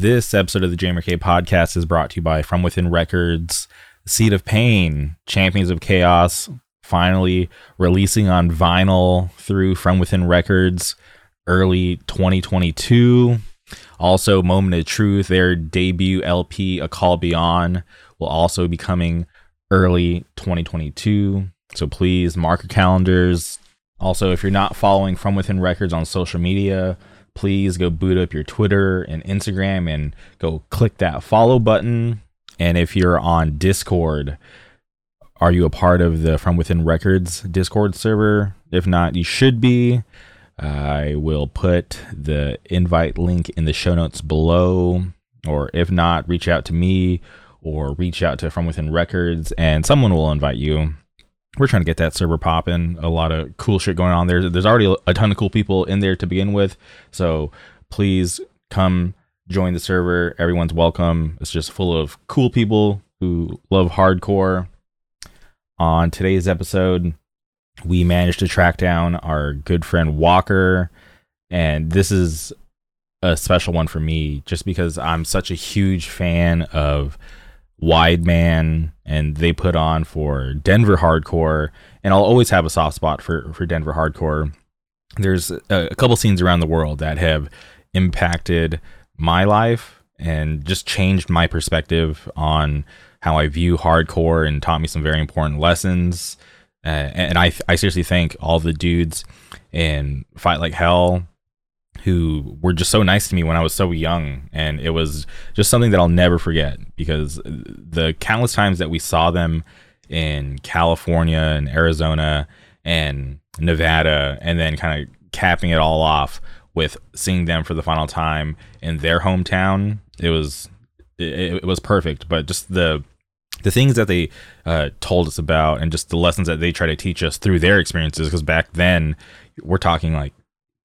This episode of the JMRK podcast is brought to you by From Within Records, Seed of Pain, Champions of Chaos, finally releasing on vinyl through From Within Records early 2022. Also, Moment of Truth, their debut LP, A Call Beyond, will also be coming early 2022. So please mark your calendars. Also, if you're not following From Within Records on social media, please go boot up your Twitter and Instagram and go click that follow button. And if you're on Discord, are you a part of the From Within Records Discord server? If not, you should be. I will put the invite link in the show notes below. Or if not, reach out to me or reach out to From Within Records and someone will invite you. We're trying to get that server popping. A lot of cool shit going on there. There's already a ton of cool people in there to begin with. So please come join the server. Everyone's welcome. It's just full of cool people who love hardcore. On today's episode, we managed to track down our good friend Walker. And this is a special one for me just because I'm such a huge fan of Wideman and they put on for Denver hardcore and I'll always have a soft spot for for Denver hardcore. There's a, a couple scenes around the world that have impacted my life and just changed my perspective on how I view hardcore and taught me some very important lessons. Uh, and I, I seriously thank all the dudes in Fight Like Hell who were just so nice to me when I was so young. And it was just something that I'll never forget because the countless times that we saw them in California and Arizona and Nevada, and then kind of capping it all off with seeing them for the final time in their hometown, it was it, was perfect. But just the the things that they uh, told us about and just the lessons that they try to teach us through their experiences because back then we're talking like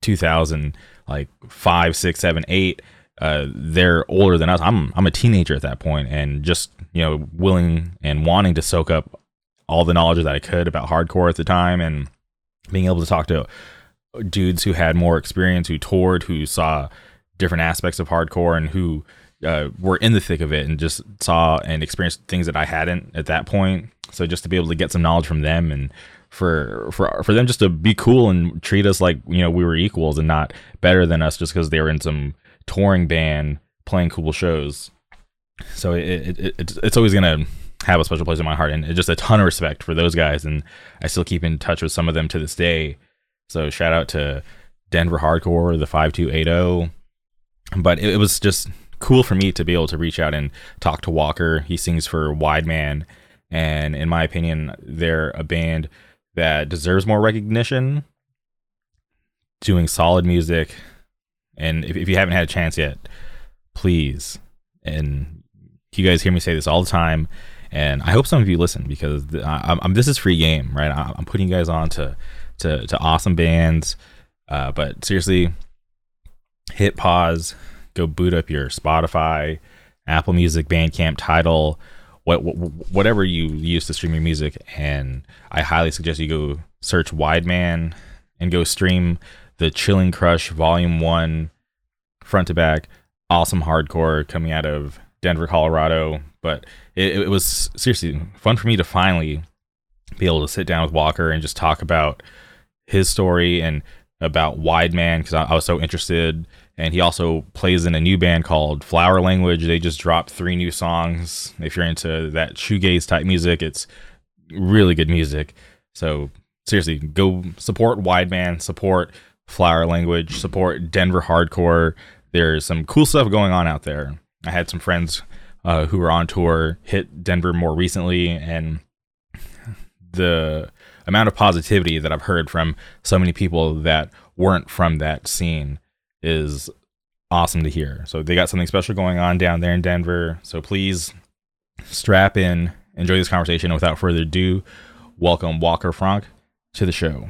2000 like five, six, seven, eight. Uh, they're older than us. I'm I'm a teenager at that point, and just you know willing and wanting to soak up all the knowledge that I could about hardcore at the time, and being able to talk to dudes who had more experience, who toured, who saw different aspects of hardcore, and who uh, were in the thick of it, and just saw and experienced things that I hadn't at that point. So just to be able to get some knowledge from them and for for for them just to be cool and treat us like you know we were equals and not better than us just because they were in some touring band playing cool shows. So it, it, it it's, always gonna have a special place in my heart and just a ton of respect for those guys and I still keep in touch with some of them to this day. So shout out to Denver Hardcore, the 5280. But it, it was just cool for me to be able to reach out and talk to Walker. He sings for Wideman and in my opinion, they're a band that deserves more recognition, doing solid music. And if, if you haven't had a chance yet, please, and you guys hear me say this all the time, and I hope some of you listen because I, I'm, this is free game, right? I, I'm putting you guys on to to, to awesome bands, uh, but seriously, hit pause, go boot up your Spotify, Apple Music, Bandcamp, Tidal, what, whatever you use to stream your music. And I highly suggest you go search Wideman and go stream the Chilling Crush Volume One, front to back, awesome hardcore coming out of Denver, Colorado. But it, it was seriously fun for me to finally be able to sit down with Walker and just talk about his story and about Wideman because I, I was so interested and he also plays in a new band called Flower Language. They just dropped three new songs. If you're into that shoegaze type music, it's really good music. So seriously, go support Wideman, support Flower Language, support Denver Hardcore. There's some cool stuff going on out there. I had some friends uh, who were on tour hit Denver more recently, and the amount of positivity that I've heard from so many people that weren't from that scene is awesome to hear. So they got something special going on down there in Denver. So please strap in, enjoy this conversation. And without further ado, welcome Walker Frank to the show.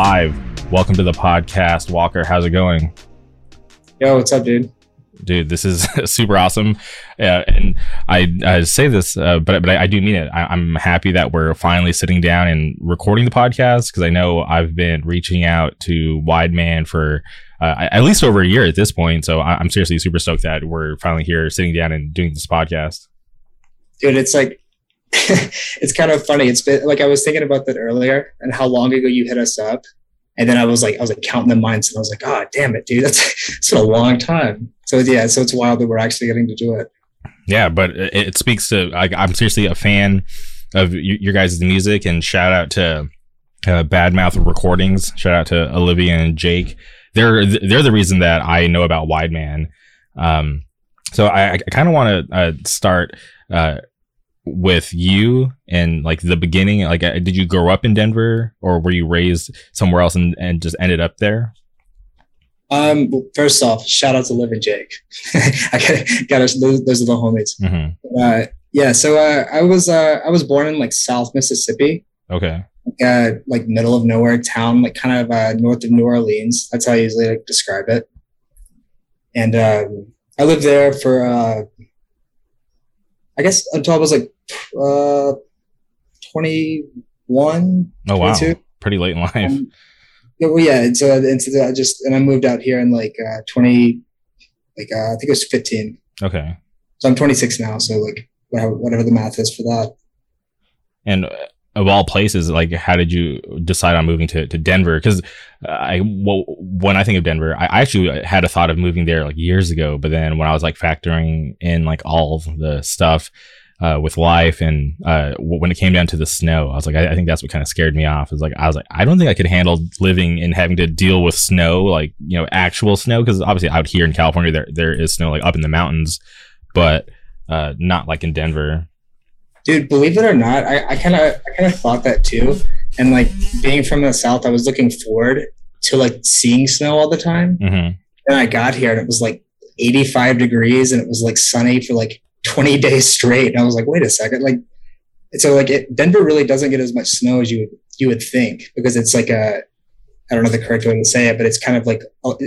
Live. Welcome to the podcast, Walker. How's it going? Yo, what's up, dude? Dude, this is super awesome, uh, and I, I say this, uh, but but I, I, do mean it. I, am happy that we're finally sitting down and recording the podcast because I know I've been reaching out to Wideman for uh, at least over a year at this point. So I'm seriously super stoked that we're finally here, sitting down and doing this podcast. Dude, it's like it's kind of funny. It's been like I was thinking about that earlier and how long ago you hit us up. And then I was like, I was like counting the months and I was like, oh, damn it, dude. That's been a long time. So yeah, so it's wild that we're actually getting to do it. Yeah, but it, speaks to, like, I'm seriously a fan of you, your guys' music and shout out to uh, Badmouth Recordings. Shout out to Olivia and Jake. They're, they're the reason that I know about Wideman. Um, so I, I kind of want to uh, start uh, with you and like the beginning? Like uh, did you grow up in denver or were you raised somewhere else and, and just ended up there? Um first off shout out to liv and jake. I got got us those, those are the homies. Mm-hmm. uh, yeah so uh, i was uh, i was born in like south mississippi. Okay. Uh, like middle of nowhere town like kind of uh, north of new orleans. That's how i usually like describe it. And um, i lived there for uh, I guess until I was like uh, 21. Oh, wow. 22. Pretty late in life. Um, yeah, well, yeah. And so, and so I just, and I moved out here in like uh, 20, like uh, I think it was 15. Okay. So I'm 26 now. So like whatever the math is for that. And of all places, like how did you decide on moving to, to Denver? Because I well, when I think of Denver, I, I actually had a thought of moving there like years ago, but then when I was like factoring in like all the stuff uh, with life and uh, when it came down to the snow, I was like, I, I think that's what kind of scared me off. Is like I was like, I don't think I could handle living and having to deal with snow, like you know, actual snow, because obviously out here in California there there is snow like up in the mountains, but uh, not like in Denver dude believe it or not i kind of i kind of thought that too and like being from the south i was looking forward to like seeing snow all the time mm-hmm. and i got here and it was like 85 degrees and it was like sunny for like 20 days straight and i was like wait a second like so like it, denver really doesn't get as much snow as you would you would think because it's like a i don't know the correct way to say it but it's kind of like oh,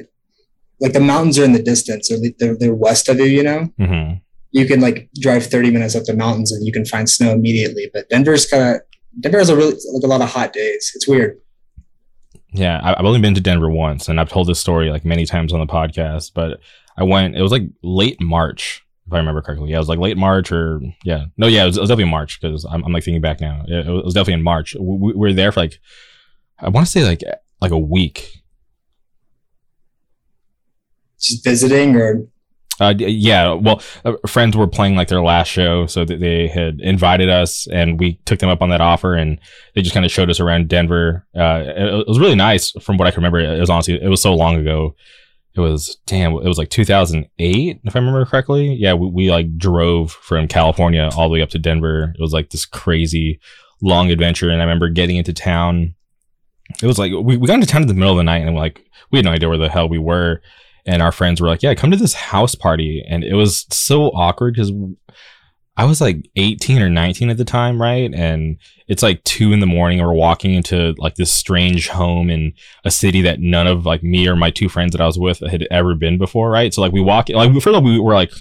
like the mountains are in the distance or they're, they're west of you you know mm-hmm you can like drive 30 minutes up the mountains and you can find snow immediately. But Denver's kind of Denver has a really like a lot of hot days. It's weird. Yeah, I've only been to Denver once, and I've told this story like many times on the podcast. But I went. It was like late March, if I remember correctly. Yeah, it was like late March, or yeah, no, yeah, it was, it was definitely March because I'm, I'm, like thinking back now. It, it was definitely in March. We, we were there for like I want to say like like a week. Just visiting, or uh, yeah, well, uh, friends were playing like their last show, so that they had invited us, and we took them up on that offer, and they just kind of showed us around Denver. Uh, it, it, was really nice, from what I can remember. It was honestly, it was so long ago. It was damn. It was like 2008, if I remember correctly. Yeah, we, we like drove from California all the way up to Denver. It was like this crazy long adventure, and I remember getting into town. It was like we, we got into town in the middle of the night, and like we had no idea where the hell we were and our friends were like, "Yeah, come to this house party," and it was so awkward because I was like 18 or 19 at the time, right? And it's like two in the morning. And we're walking into like this strange home in a city that none of like me or my two friends that I was with had ever been before, right? So like we walk, like first of all, we were like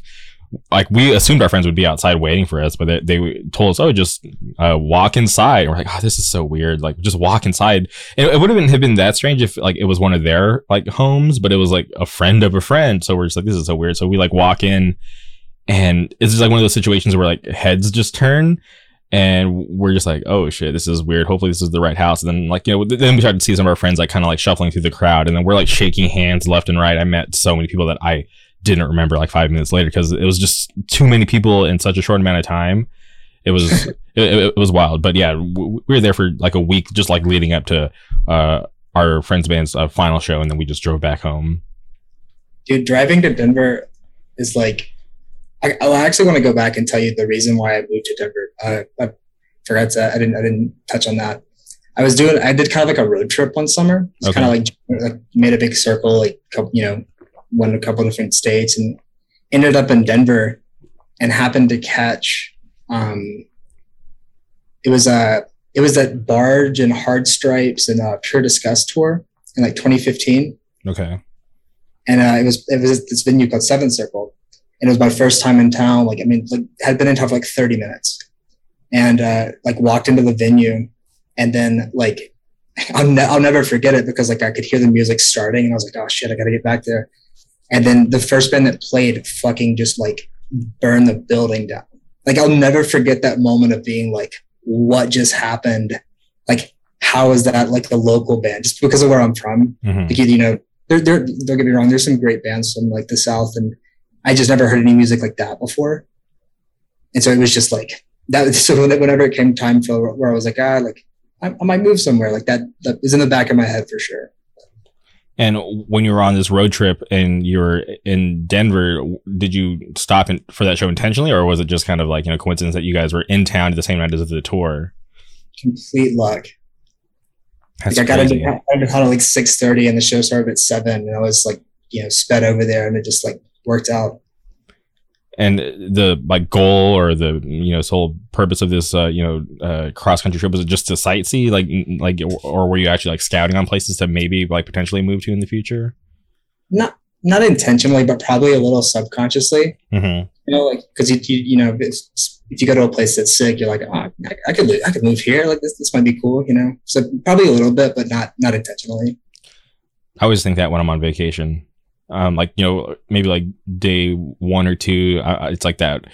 like we assumed our friends would be outside waiting for us, but they, they told us, "Oh, just uh, walk inside." And we're like, "Oh, this is so weird." Like, just walk inside. And it would have been have been that strange if like it was one of their like homes, but it was like a friend of a friend. So we're just like, "This is so weird." So we like walk in, and it's just like one of those situations where like heads just turn, and we're just like, "Oh shit, this is weird." Hopefully, this is the right house. And then like you know, then we started to see some of our friends like kind of like shuffling through the crowd, and then we're like shaking hands left and right. I met so many people that I didn't remember like five minutes later because it was just too many people in such a short amount of time. It was it, it, was wild, but yeah, we were there for like a week, just like leading up to uh, our friends band's uh, final show, and then we just drove back home. Dude, driving to Denver is like. I, I actually want to go back and tell you the reason why I moved to Denver. Uh, I forgot to. I didn't. I didn't touch on that. I was doing. I did kind of like a road trip one summer. It's okay. kind of like, like made a big circle, like you know, went a couple different states and ended up in Denver and happened to catch um, it was a it was that Barge and Hard Stripes and uh, Pure Disgust tour in like 2015. Okay. And uh, it was it was this venue called Seven Circle, and it was my first time in town. Like I mean, like had been in town for like 30 minutes, and uh, like walked into the venue, and then like I'll, ne- I'll never forget it because like I could hear the music starting, and I was like, oh shit, I gotta get back there. And then the first band that played fucking just like burned the building down. Like I'll never forget that moment of being like, what just happened? Like, how is that like a local band? Just because of where I'm from. Mm-hmm. Like, you know, there, there, don't get me wrong. There's some great bands from like the South and I just never heard any music like that before. And so it was just like that. So whenever it came time for where I was like, ah, like I, I might move somewhere like that, that is in the back of my head for sure. And when you were on this road trip and you were in Denver, did you stop in, for that show intentionally, or was it just kind of like you know coincidence that you guys were in town at the same night as the tour? Complete luck. Like I got into, town at like six thirty, and the show started at seven, and I was like you know sped over there, and it just like worked out. And the like goal or the you know sole purpose of this uh, you know uh, cross country trip was it just to sightsee like like or were you actually like scouting on places to maybe like potentially move to in the future? Not not intentionally but probably a little subconsciously. Mm-hmm. you know like because you, you, you know if you go to a place that's sick you're like oh, I, I could I could move here. Like this this might be cool you know? So probably a little bit but not not intentionally. I always think that when I'm on vacation um, like you know maybe like day one or two uh, it's like that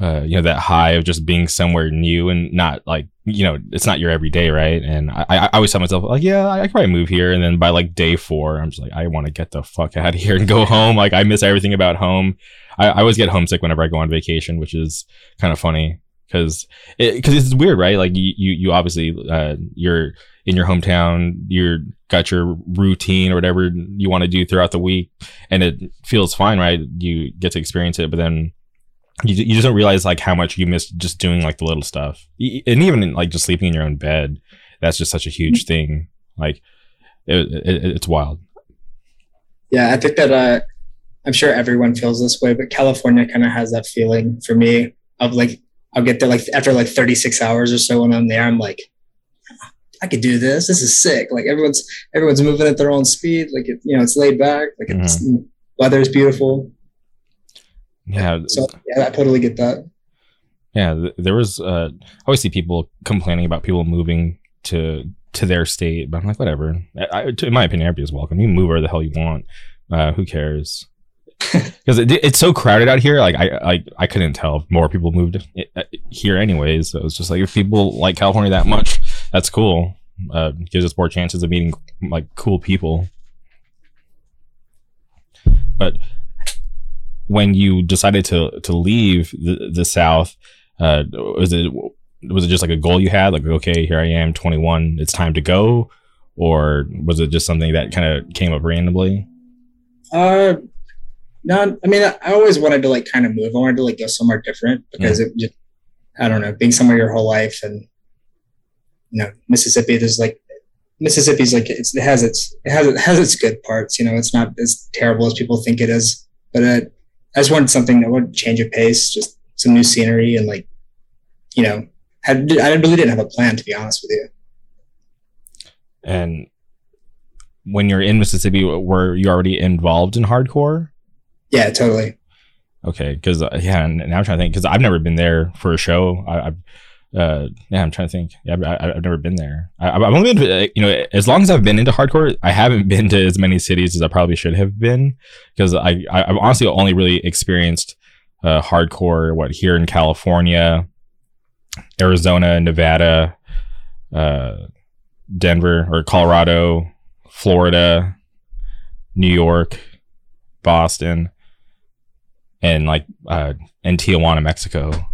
uh, you know that high of just being somewhere new and not like you know it's not your everyday right? And I, I always tell myself like yeah I could probably move here. And then by like day four I'm just like I want to get the fuck out of here and go home. Like I miss everything about home. I, I always get homesick whenever I go on vacation which is kind of funny because because it, it's weird right? Like you you, you obviously uh, you're in your hometown you're got your routine or whatever you want to do throughout the week and it feels fine right? You get to experience it but then you, you just don't realize like how much you miss just doing like the little stuff. And even like just sleeping in your own bed that's just such a huge thing. Like it, it, it's wild. Yeah i think that uh i'm sure everyone feels this way but california kind of has that feeling for me of like i'll get there like after like 36 hours or so when i'm there i'm like I could do this. This is sick. Like everyone's everyone's moving at their own speed. Like it, you know, it's laid back. Like mm-hmm. it's weather's beautiful. Yeah. So yeah, I totally get that. Yeah, there was. Uh, I always see people complaining about people moving to to their state, but I'm like, whatever. I, in my opinion, everybody's welcome. You move where the hell you want. Uh, who cares? Because it, it's so crowded out here. Like I, I, I couldn't tell if more people moved uh, here, anyways. So it's just like if people like California that much, that's cool. Uh, gives us more chances of meeting like cool people. But when you decided to to leave the the South, uh, was it was it just like a goal you had? Like, okay, here I am, 21, it's time to go, or was it just something that kind of came up randomly? Uh, no, I mean, I, I, always wanted to like kind of move. I wanted to like go somewhere different because mm. it just, I don't know, being somewhere your whole life and you know Mississippi. There's like Mississippi's like it has its it has it has its good parts. You know, it's not as terrible as people think it is. But uh, I just wanted something that would change of pace, just some new scenery, and like you know, had I really didn't have a plan to be honest with you. And when you're in Mississippi, were you already involved in hardcore? Yeah, totally. Okay, because uh, yeah, and now I'm trying to think because I've never been there for a show. I, have uh, yeah, I'm trying to think. Yeah, I, have never been there. I, have only been, to, uh, you know, as long as I've been into hardcore, I haven't been to as many cities as I probably should have been because I, I, have honestly only really experienced uh, hardcore what here in California, Arizona, Nevada, uh, Denver or Colorado, Florida, New York, Boston, and like uh, and Tijuana, Mexico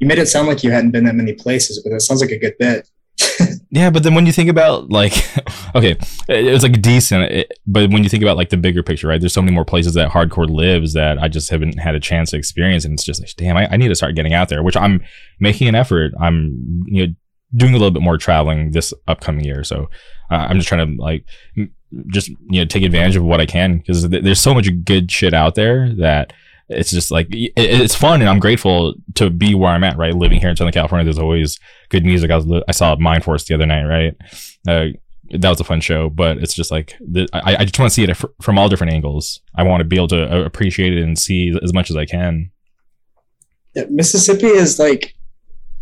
you made it sound like you hadn't been that many places, but that sounds like a good bit. yeah, but then when you think about like, okay, it was like decent, it, but when you think about like the bigger picture, right? There's so many more places that hardcore lives that I just haven't had a chance to experience, and it's just like, damn, I, I need to start getting out there. Which I'm making an effort. I'm you know doing a little bit more traveling this upcoming year, so uh, I'm just trying to like just you know take advantage of what I can because th- there's so much good shit out there that it's just like it, it's fun and I'm grateful to be where I'm at, right? Living here in Southern California, there's always good music. I was I saw Mindforce the other night, right? Uh, that was a fun show, but it's just like the, I, I just want to see it from all different angles. I want to be able to uh, appreciate it and see as much as I can. Yeah, Mississippi is like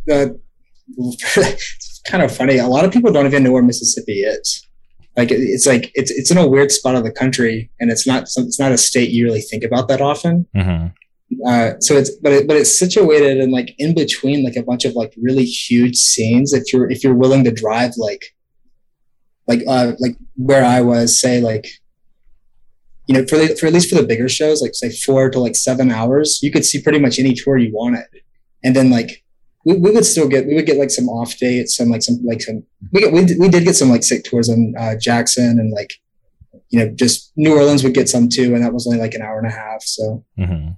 the. it's kind of funny. A lot of people don't even know where Mississippi is. Like it's like it's it's in a weird spot of the country, and it's not it's not a state you really think about that often. Mm-hmm. Uh, so it's but it, but it's situated in like in between like a bunch of like really huge scenes. If you're if you're willing to drive like like uh like where I was, say like you know for the, for at least for the bigger shows, like say four to like seven hours, you could see pretty much any tour you wanted, and then like we, we would still get we would get like some off dates, some like some like some we get we, we did get some like sick tours on uh, Jackson and like you know just New Orleans would get some too, and that was only like an hour and a half. So, mm-hmm.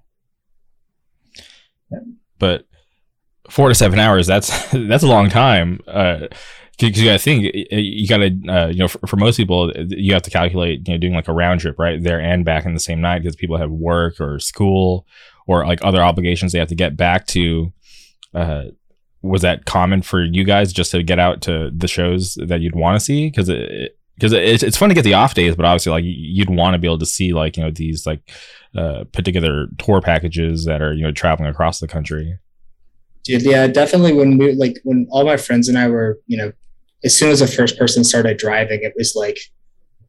yeah. but four to seven hours that's that's a long time. Uh, because you got to think you got to uh, you know for, for, most people you have to calculate you know doing like a round trip right there and back in the same night because people have work or school or like other obligations they have to get back to uh, was that common for you guys just to get out to the shows that you'd want to see? Because it because it's, fun to get the off days but obviously like you'd want to be able to see like you know these like uh, particular tour packages that are you know traveling across the country. Dude yeah definitely when we like when all my friends and i were you know as soon as the first person started driving it was like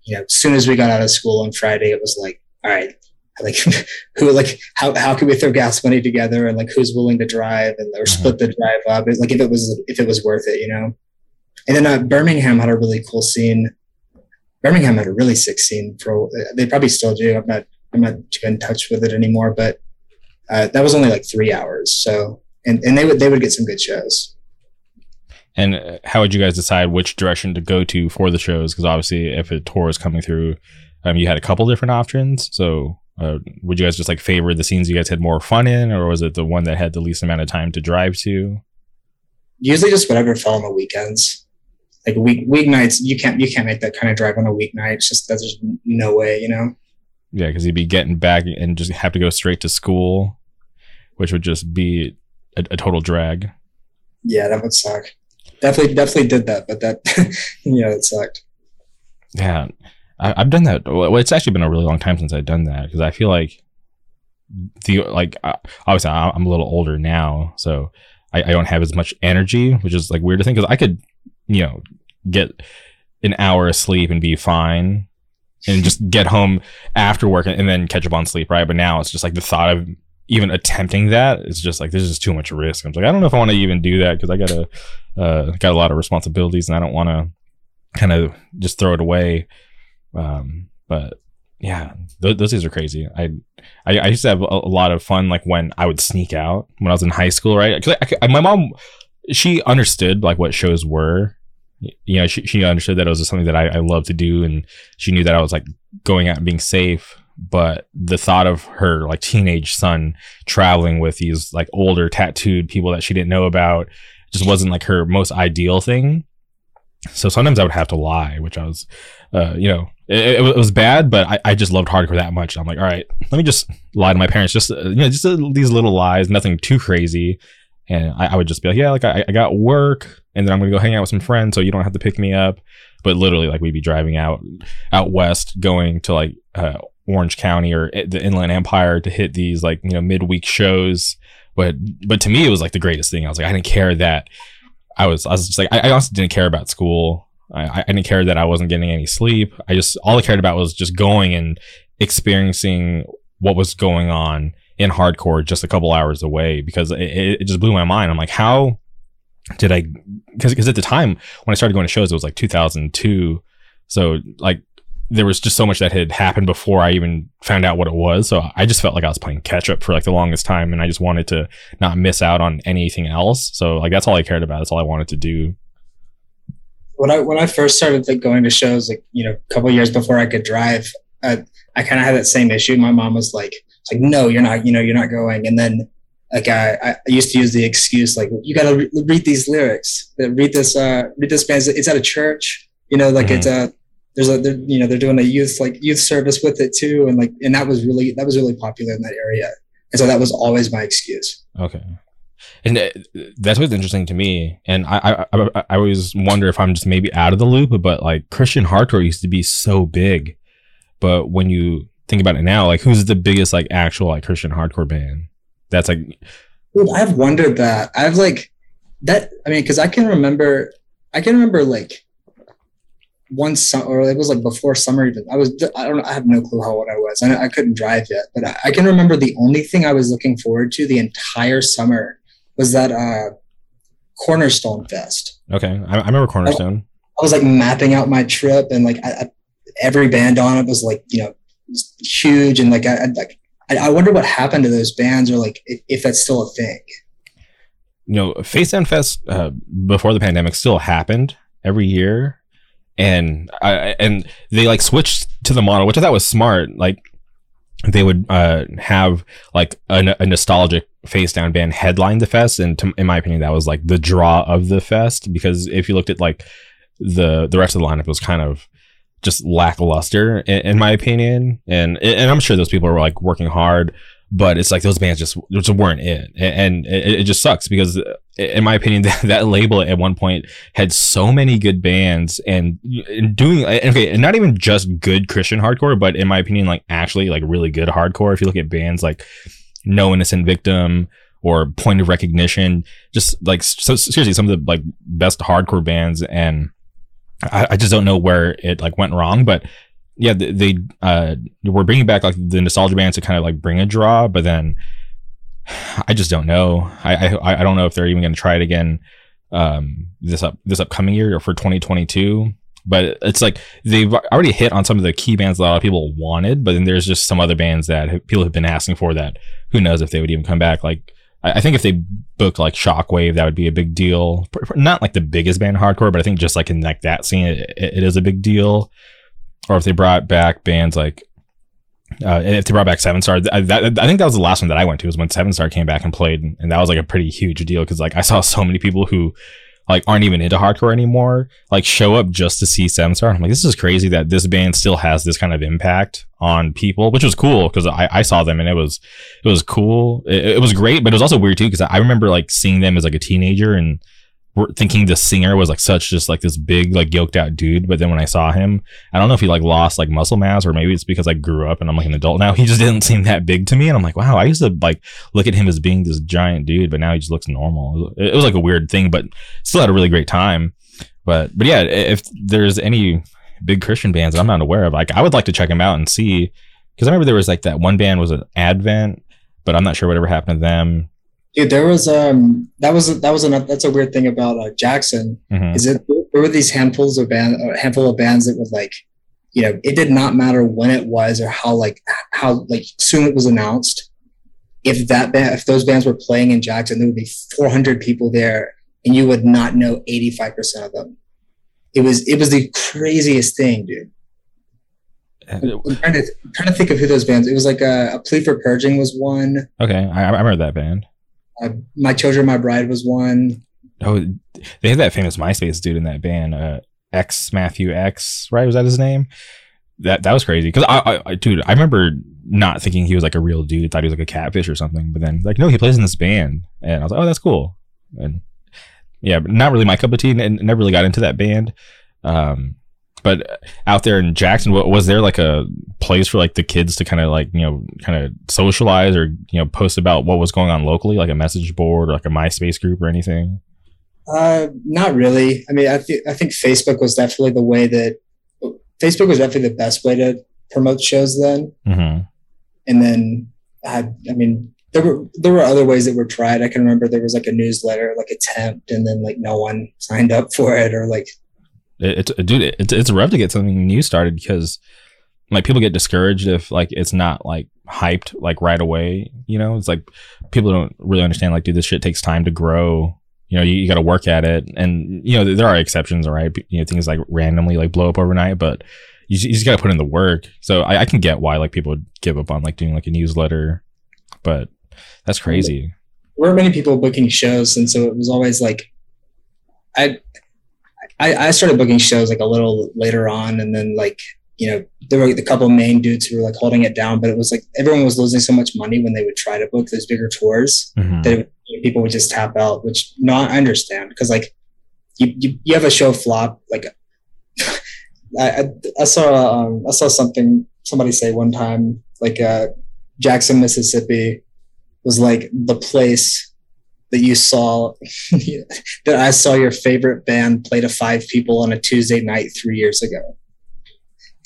you know as soon as we got out of school on friday it was like all right like who like how how can we throw gas money together and like who's willing to drive and or split the drive up? It's like if it was if it was worth it you know? And then uh, birmingham had a really cool scene. Birmingham had a really sick scene for they probably still do. I'm not i'm not in touch with it anymore but uh, that was only like three hours so and and they would they would get some good shows. And uh, how would you guys decide which direction to go to for the shows? Because obviously if a tour is coming through um, you had a couple different options so uh, would you guys just like favor the scenes you guys had more fun in, or was it the one that had the least amount of time to drive to? Usually, just whatever fell on the weekends. Like week weeknights, you can't you can't make that kind of drive on a weeknight. It's just there's no way, you know. Yeah, because you'd be getting back and just have to go straight to school, which would just be a, a total drag. Yeah, that would suck. Definitely, definitely did that, but that yeah, it sucked. Yeah, I, have done that. Well, it's actually been a really long time since I've done that because I feel like the like obviously I'm a little older now, so I, I don't have as much energy, which is like weird to think because I could, you know, get an hour of sleep and be fine and just get home after work and then catch up on sleep, right? But now it's just like the thought of even attempting that is just like there's just too much risk. I'm like I don't know if I want to even do that because I got a uh, got a lot of responsibilities and I don't want to kind of just throw it away. Um, but yeah, th- those days are crazy. I, I, I used to have a, a, lot of fun like when I would sneak out when I was in high school, right? Because my mom, she understood like what shows were. You know, she, she understood that it was something that I, I love to do, and she knew that I was like going out and being safe. But the thought of her like teenage son traveling with these like older tattooed people that she didn't know about just wasn't like her most ideal thing. So sometimes I would have to lie, which I was, uh, you know, it, it, was bad, but I, I just loved hardcore that much. I'm like, all right, let me just lie to my parents, just uh, you know, just uh, these little lies, nothing too crazy. And I, I would just be like, yeah, like I, I, got work, and then I'm gonna go hang out with some friends, so you don't have to pick me up. But literally, like we'd be driving out out west, going to like uh, Orange County or the Inland Empire to hit these like you know midweek shows. But but to me, it was like the greatest thing. I was like, I didn't care that I was I was just like I, I honestly didn't care about school. I, I didn't care that I wasn't getting any sleep. I just all I cared about was just going and experiencing what was going on in hardcore just a couple hours away because it, it just blew my mind. I'm like, how did I? Because because at the time when I started going to shows, it was like 2002. So like there was just so much that had happened before I even found out what it was. So I just felt like I was playing catch up for like the longest time, and I just wanted to not miss out on anything else. So like that's all I cared about. That's all I wanted to do. When I when I first started like going to shows, like you know, a couple years before I could drive, I, I kind of had that same issue. My mom was like, "It's like no, you're not. You know, you're not going." And then like I, I used to use the excuse like, "You got to re- read these lyrics. Read this. Uh, read this band. It's at a church." You know, like mm-hmm. it's a there's a they're, you know they're doing a youth like youth service with it too and like and that was really that was really popular in that area and so that was always my excuse. Okay. And uh, that's what's interesting to me. And I, I, I, I always wonder if I'm just maybe out of the loop, but like Christian hardcore used to be so big. But when you think about it now, like who's the biggest like actual like Christian hardcore band? That's like, Dude, I've wondered that. I've like that. I mean, because I can remember, I can remember like one summer, or it was like before summer even. I was, I don't know, I have no clue how old I was. I, I couldn't drive yet, but I, I can remember the only thing I was looking forward to the entire summer was that uh Cornerstone Fest. Okay, I, I remember Cornerstone. I, was like mapping out my trip, and like I, every band on it was like you know huge, and like I, like I wonder what happened to those bands, or like if, that's still a thing. You know, Facedown Fest uh, before the pandemic still happened every year, and I and they like switched to the model, which I thought was smart. Like they would uh, have like a, a, nostalgic Facedown band headline the fest. And to, in my opinion that was like the draw of the fest. Because if you looked at like the the rest of the lineup was kind of just lackluster in, in my opinion. And and i'm sure those people were like working hard but it's like those bands just just weren't it, and it, it just sucks because, uh, in my opinion, that, that, label at one point had so many good bands and, and doing uh, okay, and not even just good Christian hardcore, but in my opinion, like actually like really good hardcore. If you look at bands like No Innocent Victim or Point of Recognition, just like so seriously, some of the like best hardcore bands, and I, I just don't know where it like went wrong, but yeah, they, they uh, were bringing back like the nostalgia bands to kind of like bring a draw, but then I just don't know. I I, I don't know if they're even going to try it again um, this up this upcoming year or for 2022. But it's like they've already hit on some of the key bands that a lot of people wanted, but then there's just some other bands that people have been asking for that who knows if they would even come back. Like I, I think if they booked like Shockwave, that would be a big deal. Not like the biggest band hardcore, but I think just like in like that scene, it, it is a big deal or if they brought back bands like uh, if they brought back Seven Star, I, I think that was the last one that I went to was when Seven Star came back and played, and that was like a pretty huge deal because like I saw so many people who like aren't even into hardcore anymore like show up just to see Seven Star. I'm like, this is crazy that this band still has this kind of impact on people, which was cool because I, I saw them and it was it was cool. It, it was great, but it was also weird too because I remember like seeing them as like a teenager and thinking the singer was like such just like this big like yoked out dude but then when i saw him i don't know if he like lost like muscle mass or maybe it's because i grew up and i'm like an adult now he just didn't seem that big to me and i'm like wow i used to like look at him as being this giant dude but now he just looks normal. It was like a weird thing but still had a really great time. But but yeah if there's any big christian bands that i'm not aware of like i would like to check them out and see because i remember there was like that one band was an advent but i'm not sure whatever happened to them Dude, there was um that was that was a that's a weird thing about uh, Jackson mm-hmm. is it there were these handfuls of band a handful of bands that was like you know it did not matter when it was or how like how like soon it was announced if that band if those bands were playing in Jackson there would be 400 people there and you would not know 85% of them it was it was the craziest thing dude I'm trying to I'm trying to think of who those bands. It was like a, a plea for purging was one. Okay, I, I remember that band. Uh, my children, my bride was one. Oh, they had that famous MySpace dude in that band, uh, X Matthew X, right? Was that his name? That that was crazy because I, I, dude, I remember not thinking he was like a real dude. Thought he was like a catfish or something. But then, like, no, he plays in this band, and I was like, oh, that's cool. And yeah, but not really my cup of tea, and never really got into that band. Um, but out there in Jackson, was there like a place for like the kids to kind of like you know kind of socialize or you know post about what was going on locally, like a message board or like a MySpace group or anything? Uh, not really. I mean, I think I think Facebook was definitely the way that Facebook was definitely the best way to promote shows then. Mm-hmm. And then I, I mean, there were there were other ways that were tried. I can remember there was like a newsletter, like attempt, and then like no one signed up for it, or like it's a dude, it's it's rough to get something new started because like people get discouraged if like it's not like hyped like right away. You know, it's like people don't really understand like, dude, this shit takes time to grow. You know, you, you got to work at it, and you know there are exceptions, right? You know, things like randomly like blow up overnight, but you, you just got to put in the work. So I, I can get why like people would give up on like doing like a newsletter, but that's crazy. There weren't many people booking shows, and so it was always like, I I, I started booking shows like a little later on, and then like you know, there were the couple main dudes who were like holding it down, but it was like everyone was losing so much money when they would try to book those bigger tours mm-hmm. that it, people would just tap out. Which no, I understand because like you, you you have a show flop. Like I I, saw um, I saw something somebody say one time like uh, Jackson, Mississippi was like the place that you saw that I saw your favorite band play to five people on a Tuesday night three years ago.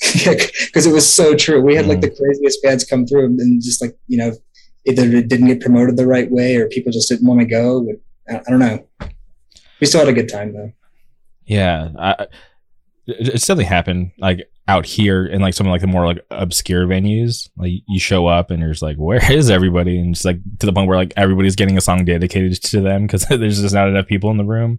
Because it was so true. We had like the mm. craziest bands come through and just like, you know, either it didn't get promoted the right way or people just didn't want to go. I don't know. We still had a good time though. Yeah. I, it's definitely happened. Like out here in like some of like the more like obscure venues, like you show up and there's like, where is everybody? And it's like to the point where like everybody's getting a song dedicated to them because there's just not enough people in the room.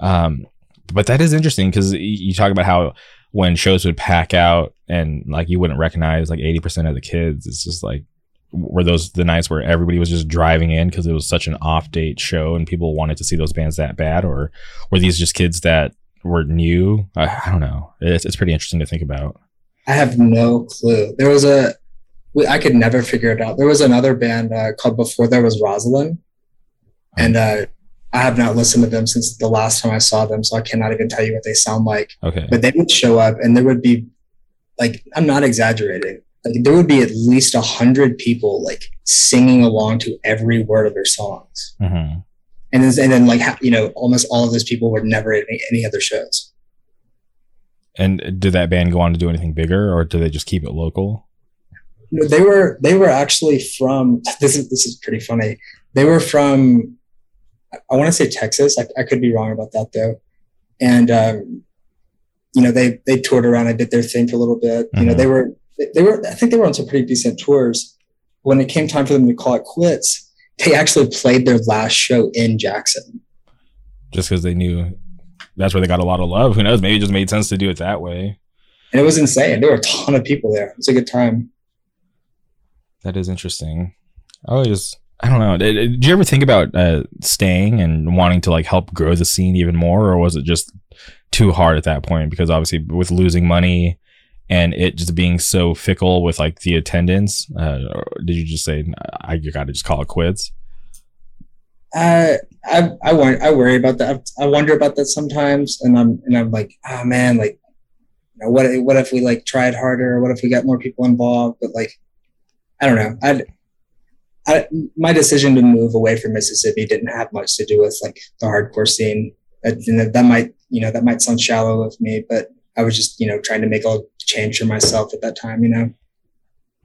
Um, but that is interesting because you talk about how when shows would pack out and like you wouldn't recognize like 80% of the kids, it's just like, were those the nights where everybody was just driving in because it was such an off date show and people wanted to see those bands that bad? Or were these just kids that were new. I, I don't know. It's, it's pretty interesting to think about. I have no clue. There was a, I could never figure it out. There was another band uh, called Before There Was Rosalind, and uh, I have not listened to them since the last time I saw them, so I cannot even tell you what they sound like. Okay. But they would show up, and there would be, like, I'm not exaggerating. Like, there would be at least a hundred people like singing along to every word of their songs. Mm-hmm and then, and then like you know almost all of those people were never at any, any other shows. And did that band go on to do anything bigger or did they just keep it local? They were they were actually from this is this is pretty funny. They were from i want to say texas I, I, could be wrong about that though. And um, you know they they toured around and did their thing for a little bit. Mm-hmm. you know they mm-hmm. were they were i think they were on some pretty decent tours. When it came time for them to call it quits they actually played their last show in Jackson. Just because they knew that's where they got a lot of love. Who knows? Maybe it just made sense to do it that way. And it was insane. There were a ton of people there. It was a good time. That is interesting. I always, I don't know. Did, did you ever think about uh, staying and wanting to like help grow the scene even more, or was it just too hard at that point? Because obviously, with losing money and it just being so fickle with like the attendance uh, did you just say i gotta just call it quits uh, I I I worry about that. I wonder about that sometimes, and I'm and I'm like, oh man, like, you know, what what if we like tried harder? What if we got more people involved? But like, I don't know. I, I my decision to move away from Mississippi didn't have much to do with like the hardcore scene. That, that might you know that might sound shallow of me, but I was just you know trying to make a change for myself at that time. You know.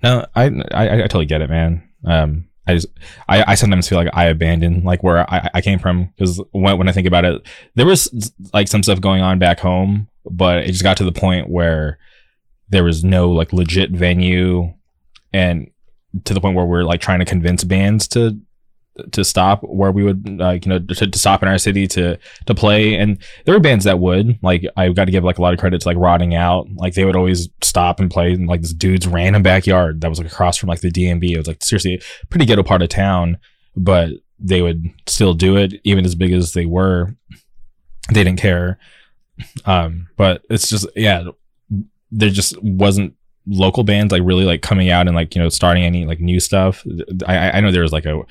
No, I I, I totally get it, man. Um, I just I, I sometimes feel like I abandoned like where I, I came from because when when I think about it, there was like some stuff going on back home, but it just got to the point where there was no like legit venue, and to the point where we're like trying to convince bands to to stop where we would like you know to, to, stop in our city to to play. And there were bands that would like i got to give like a lot of credit to like rotting out. Like they would always stop and play in like this dude's random backyard that was like across from like the dmv it was like seriously pretty ghetto part of town but they would still do it even as big as they were. They didn't care. Um but it's just yeah there just wasn't local bands like really like coming out and like you know starting any like new stuff. I i know there was like a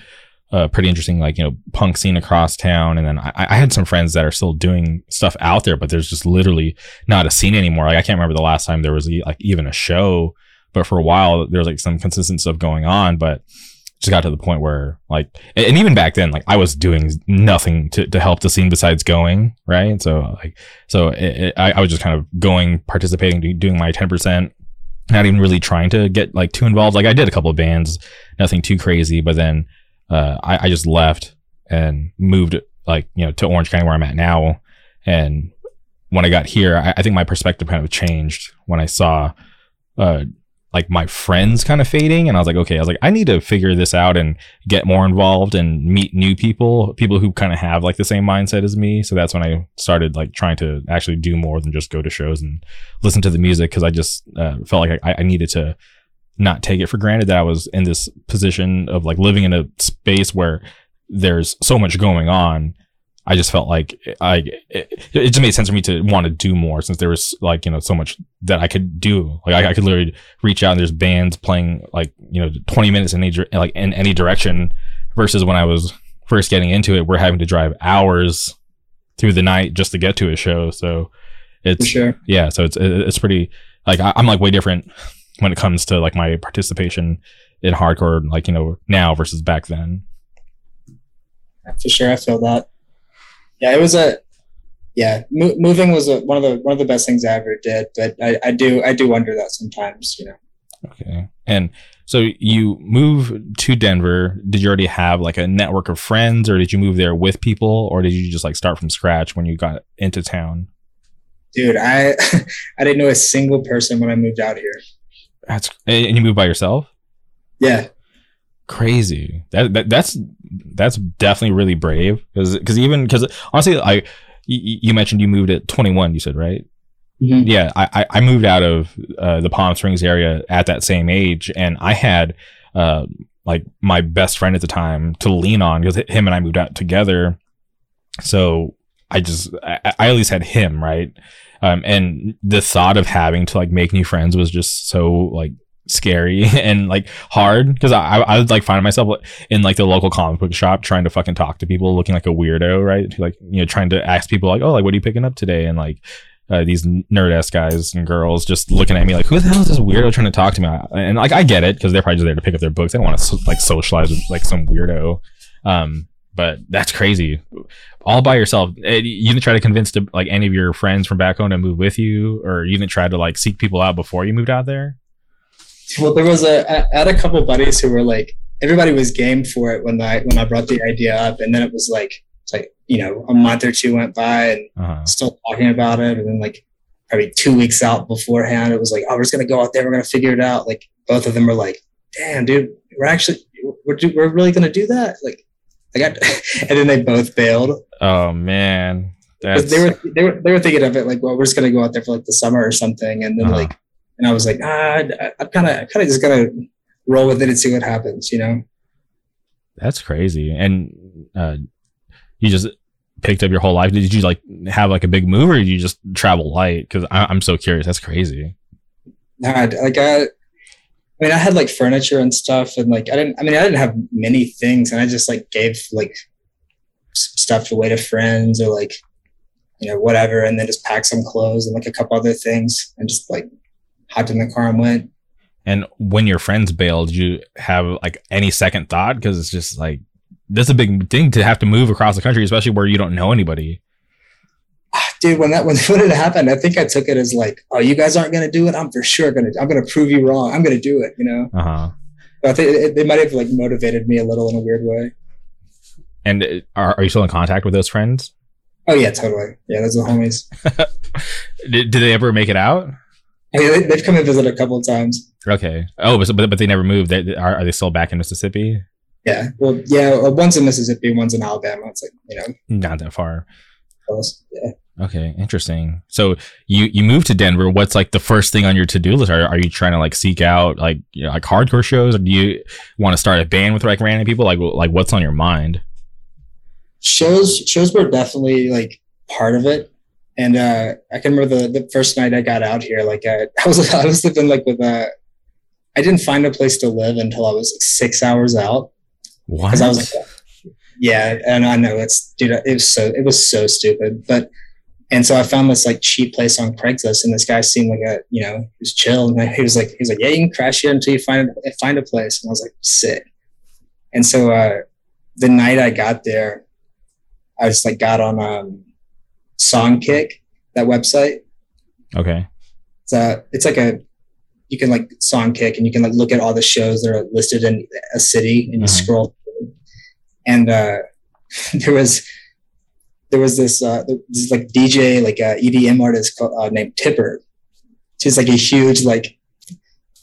a pretty interesting like you know punk scene across town. And then I, I, had some friends that are still doing stuff out there but there's just literally not a scene anymore. Like i can't remember the last time there was like even a show but for a while there was like some consistent stuff going on but just got to the point where like and even back then like i was doing nothing to, to help the scene besides going right? So like so it, it, I, I was just kind of going participating doing my 10% not even really trying to get like too involved. Like i did a couple of bands nothing too crazy but then uh, I, I just left and moved like you know to Orange County where I'm at now. And when I got here, I, I think my perspective kind of changed when I saw uh, like my friends kind of fading, and I was like, okay, I was like, I need to figure this out and get more involved and meet new people, people who kind of have like the same mindset as me. So that's when I started like trying to actually do more than just go to shows and listen to the music because I just uh, felt like I, I needed to not take it for granted that I was in this position of like living in a space where there's so much going on. I just felt like I it, it, just made sense for me to want to do more since there was like you know so much that I could do. Like I, I could literally reach out and there's bands playing like you know 20 minutes in any like in any direction versus when I was first getting into it, we're having to drive hours through the night just to get to a show. So it's sure. yeah, so it's it's pretty like I, I'm like way different when it comes to like my participation in hardcore like you know now versus back then. For sure, I feel that yeah, it was a yeah. Mo- moving was a, one of the one of the best things I ever did, but I, I do I do wonder that sometimes, you know. Okay, and so you move to Denver. Did you already have like a network of friends, or did you move there with people, or did you just like start from scratch when you got into town? Dude, I I didn't know a single person when I moved out here. That's and you moved by yourself. Yeah, crazy. That, that that's that's definitely really brave because because even because honestly, I you, mentioned you moved at 21. You said right. Mm-hmm. Yeah, I I moved out of uh, the Palm Springs area at that same age, and I had uh, like my best friend at the time to lean on because him and I moved out together. So I just I, I at least had him right. Um, and the thought of having to like make new friends was just so like scary and like hard because I, I would like find myself in like the local comic book shop trying to fucking talk to people looking like a weirdo right? Like you know trying to ask people like oh like what are you picking up today? And like uh, these nerd ass guys and girls just looking at me like who the hell is this weirdo trying to talk to me? And like I get it because they're probably just there to pick up their books. They don't want to like socialize with like some weirdo. Um but that's crazy all by yourself eh, you didn't try to convince to, like any of your friends from back home to move with you or you didn't try to like seek people out before you moved out there well, there was a I had a couple buddies who were like everybody was game for it when I when I brought the idea up, and then it was like it's like you know a month or two went by and uh-huh. still talking about it, and then like probably two weeks out beforehand, it was like oh we're just gonna go out there, we're gonna figure it out. Like both of them were like, damn dude, we're actually we're do, we're really gonna do that. Like I got, and then they both bailed. Oh man. That's... They were they were they were thinking of it like, well, we're just gonna go out there for like the summer or something, and then uh-huh. like and I was like, ah, I'm kind of kind of just gonna roll with it and see what happens, you know. That's crazy. And uh, you just picked up your whole life. Did you like have like a big move, or did you just travel light? Because I'm so curious. That's crazy. Nah, like I, I mean, I had like furniture and stuff, and like I didn't. I mean, I didn't have many things, and I just like gave like stuff away to friends or like you know whatever, and then just packed some clothes and like a couple other things, and just like hopped in the car and went. And when your friends bailed, you have like any second thought? Because it's just like that's a big thing to have to move across the country, especially where you don't know anybody. Dude, when that when, when it happened, I think I took it as like, oh, you guys aren't gonna do it. I'm for sure gonna. I'm gonna prove you wrong. I'm gonna do it. You know. Uh huh. I think it, it might have like motivated me a little in a weird way. And uh, are, are you still in contact with those friends? Oh yeah, totally. Yeah, those are the homies. did, did they ever make it out? I mean, they've come and visited a couple of times. Okay. Oh, but but they never moved. They, are, are they still back in Mississippi? Yeah. Well, yeah. One's in Mississippi. One's in Alabama. It's like you know, not that far. Yeah. Okay, interesting. So you you moved to Denver. What's like the first thing on your to do list? Are, are you trying to like seek out like you know, like hardcore shows, or do you want to start a band with like random people? Like like what's on your mind? Shows shows were definitely like part of it. And uh, I can remember the, the first night I got out here, like I, I was I was living like with a I didn't find a place to live until I was like six hours out. What? I was like, yeah, and I know it's dude, it was so it was so stupid, but and so I found this like cheap place on Craigslist, and this guy seemed like a you know he was chill, and he was like he was like yeah you can crash here until you find a, find a place, and I was like sick. And so uh, the night I got there, I just like got on um, Songkick, that website. Okay. It's a, it's like a, you can like Songkick and you can like look at all the shows that are listed in a city and you mm-hmm. scroll. And uh, there was, there was this, uh, this like DJ, like a EDM artist called, uh, named Tipper. She's like a huge like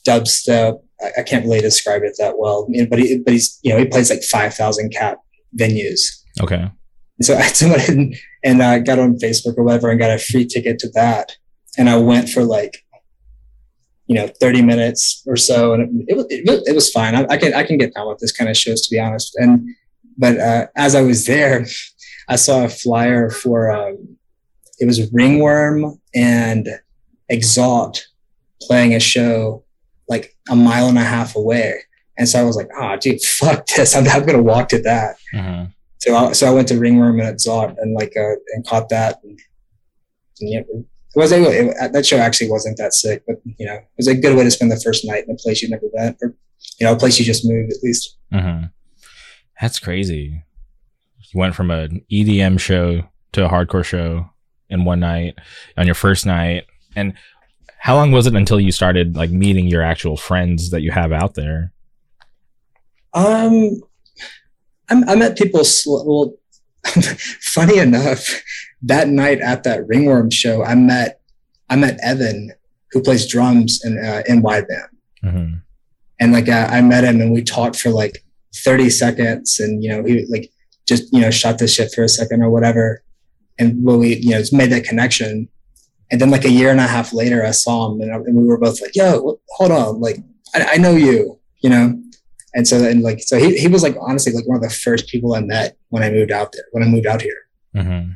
dubstep. I, I can't really describe it that well, but he, but he's you know he plays like five thousand cap venues. Okay. And so I went and, and uh, got on Facebook or whatever and got a free ticket to that. And I went for like, you know, 30 minutes or so. And it, it, it, it was fine. I, I, can, I can get down with this kind of shows to be honest. And, but uh, as I was there, I saw a flyer for um, it was Ringworm and Exalt playing a show like a mile and a half away. And so I was like, oh, dude, fuck this. I'm, I'm going to walk to that. Mm-hmm. So, I, so I went to Ringworm and Exalt and like, uh, and caught that. And, and it was able, it, that show actually wasn't that sick, but you know, it was a good way to spend the first night in a place you'd never been or, you know, a place you just moved at least. Mm-hmm. That's crazy. You went from an EDM show to a hardcore show in one night on your first night. And how long was it until you started like meeting your actual friends that you have out there? Um, I'm, I met people. Sl- well, funny enough, that night at that Ringworm show, I met I met Evan, who plays drums in uh, in Wide Man, mm-hmm. and like I, I met him and we talked for like 30 seconds, and you know he like just you know shot the shit for a second or whatever, and we you know just made that connection, and then like a year and a half later, I saw him and, I, and we were both like, "Yo, hold on, like I, I know you," you know. And so and like so he he was like honestly like one of the first people I met when I moved out there when I moved out here. Mm-hmm.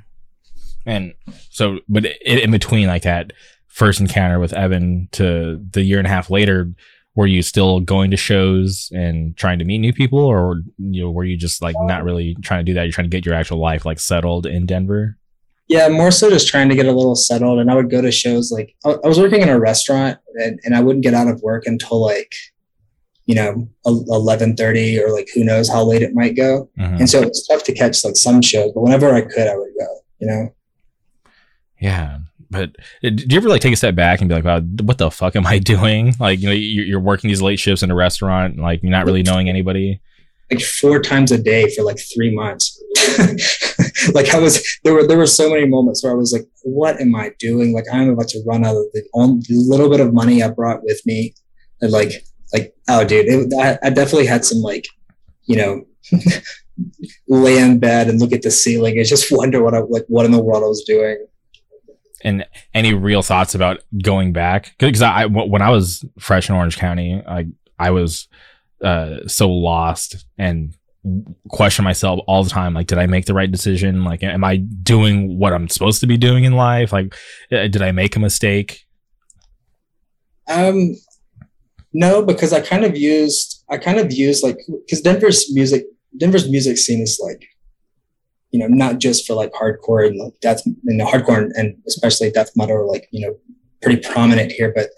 And so, but in between like that first encounter with Evan to the year and a half later, were you still going to shows and trying to meet new people, or you know, were you just like not really trying to do that? You're trying to get your actual life like settled in Denver. Yeah, more so just trying to get a little settled. And I would go to shows like I, was working in a restaurant, and, and I wouldn't get out of work until like you know, 1130 or like who knows how late it might go. Mm-hmm. And so it's tough to catch like some shows, but whenever I could, I would go, you know? Yeah. But uh, do you ever like take a step back and be like, wow, what the fuck am I doing? Like, you know, you're working these late shifts in a restaurant, like you're not really knowing anybody. Like four times a day for like three months. like I was, there were, there were so many moments where I was like, what am I doing? Like I'm about to run out of the, only, the little bit of money I brought with me. And like, like oh dude it, I, I definitely had some like you know lay in bed and look at the ceiling and just wonder what I like what in the world I was doing. And any real thoughts about going back? Because I when I was fresh in Orange County, I I was uh, so lost and question myself all the time like did i make the right decision? Like am i doing what i'm supposed to be doing in life? Like uh, did i make a mistake? Um no, because I kind of used I kind of used like because Denver's music Denver's music scene is like you know not just for like hardcore and like death and hardcore and especially death metal are like you know pretty prominent here, but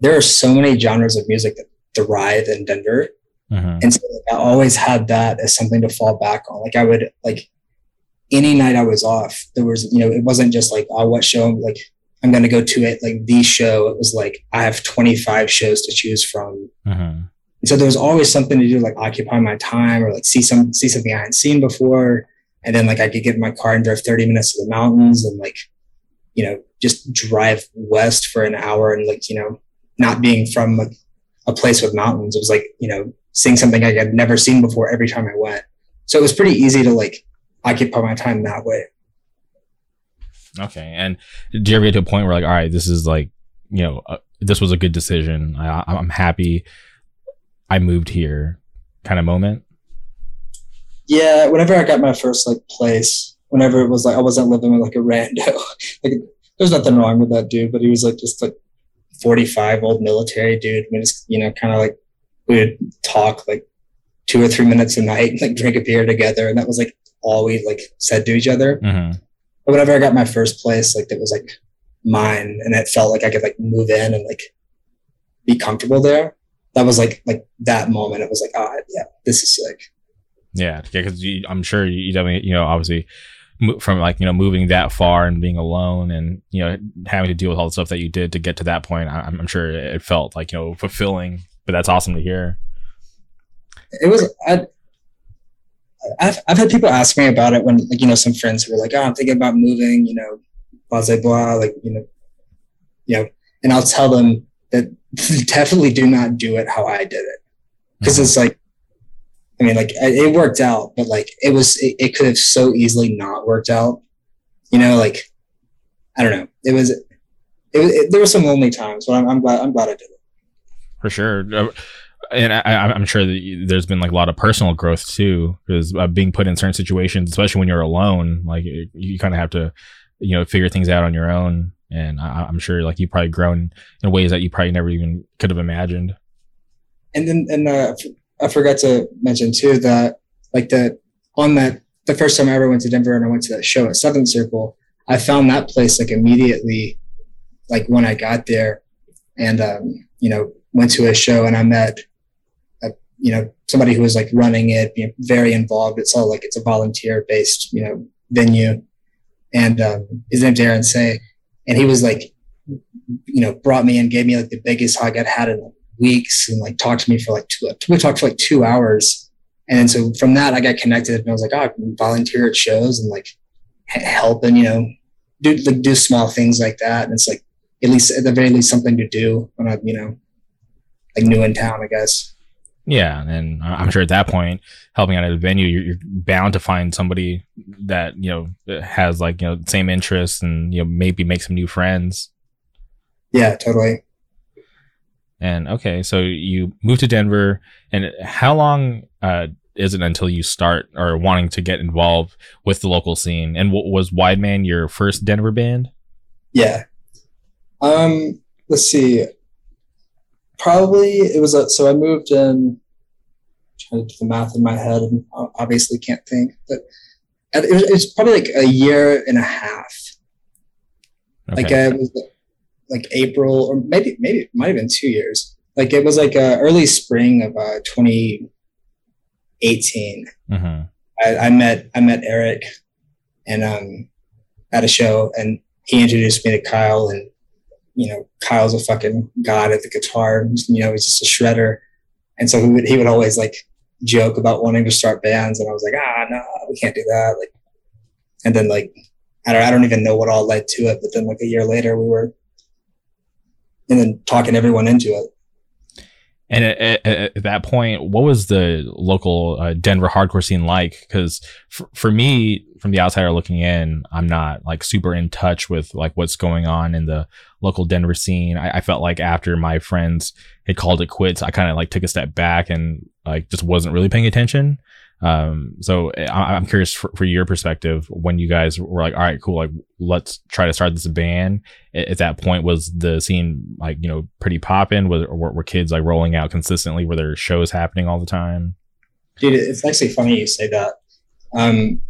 there are so many genres of music that thrive in Denver. Mm-hmm. And so like, I always had that as something to fall back on. Like I would like any night I was off, there was, you know, it wasn't just like, oh, what show? Like I'm going to go to it like the show. It was like I have 25 shows to choose from. Mm-hmm. And so there was always something to do, like occupy my time or like see some see something I hadn't seen before. And then like I could get in my car and drive 30 minutes to the mountains and like, you know, just drive west for an hour and like, you know, not being from like a place with mountains. It was like, you know, seeing something I had never seen before every time I went. So it was pretty easy to like occupy my time that way. Okay. And did you ever get to a point where like, all right, this is like, you know, uh, this was a good decision. I, I'm happy I moved here kind of moment? Yeah. Whenever I got my first like place, whenever it was like, I wasn't living with like a rando, like there's nothing wrong with that dude, but he was like just like 45 old military dude. We just, you know, kind of like we would talk like two or three minutes a night, and like drink a beer together. And that was like all we like said to each other. Mm-hmm but whenever I got my first place, like that was like mine and it felt like I could like move in and like be comfortable there. That was like, like that moment. It was like, oh yeah, this is sick. Yeah. Yeah. Cause you, I'm sure you definitely, you know, obviously from like, you know, moving that far and being alone and, you know, having to deal with all the stuff that you did to get to that point. I'm, I'm sure it felt like, you know, fulfilling, but that's awesome to hear. It was, I, I've, I've had people ask me about it when, like, you know, some friends who were like, oh, I'm thinking about moving, you know, blah, blah, blah, like, you know, you know, and I'll tell them that definitely do not do it how I did it. because mm-hmm. it's like, I mean, like it worked out, but like it was, it, it could have so easily not worked out, you know, like, I don't know. It was, it, it there were some lonely times, but I'm, I'm glad, I'm glad I did it. For sure. Uh, and I, am sure that there's been like a lot of personal growth too, because uh, being put in certain situations, especially when you're alone, like you, you kind of have to, you know, figure things out on your own. And I, am sure like you've probably grown in ways that you probably never even could have imagined. And then, and uh, I forgot to mention too that like the on that the first time I ever went to Denver and I went to that show at Seventh Circle, I found that place like immediately, like when I got there, and um, you know went to a show and I met, a, you know, somebody who was like running it, you know, very involved. It's all like it's a volunteer based, you know, venue, and um, his name's Aaron Say, and he was like, you know, brought me and gave me like the biggest hug I'd had in weeks, and like talked to me for like two. We talked for like two hours, and so from that I got connected, and I was like, oh, I can volunteer at shows and like help and you know do like do small things like that, and it's like at least at the very least something to do when I'm, you know like new in town, I guess. Yeah, and I'm sure at that point, helping out at a venue, you're, you're, bound to find somebody that you know has like you know same interests and you know maybe make some new friends. Yeah, totally. And okay, so you moved to Denver, and how long uh, is it until you start or wanting to get involved with the local scene? And what was Wide Man your first Denver band? Yeah. Um. Let's see probably it was a, so I moved in. trying to do the math in my head, and obviously can't think, but it was, it was probably like a year and a half. Okay. Like I was like April, or maybe maybe it might have been two years. Like it was like uh, early spring of uh, 2018. Mm-hmm. I, I met I met Eric, and um, at a show, and he introduced me to Kyle, and you know, Kyle's a fucking god at the guitar. You know, he's just a shredder. And so he would, he would always like joke about wanting to start bands. And I was like, ah, no, we can't do that. Like, and then like, I don't, I don't even know what all led to it. But then like a year later we were, and then talking everyone into it. And at, at, at, that point, what was the local uh, Denver hardcore scene like? Because for, for me, from the outsider looking in, I'm not like super in touch with like what's going on in the local Denver scene. I, I felt like after my friends had called it quits, I kind of like took a step back and like just wasn't really paying attention. Um, so eh, I, am curious for, for, your perspective when you guys were like, all right, cool, like let's try to start this band. At, at that point, was the scene like you know pretty popping? Was were, were kids like rolling out consistently? Were there shows happening all the time? Dude, it's actually funny you say that. Um,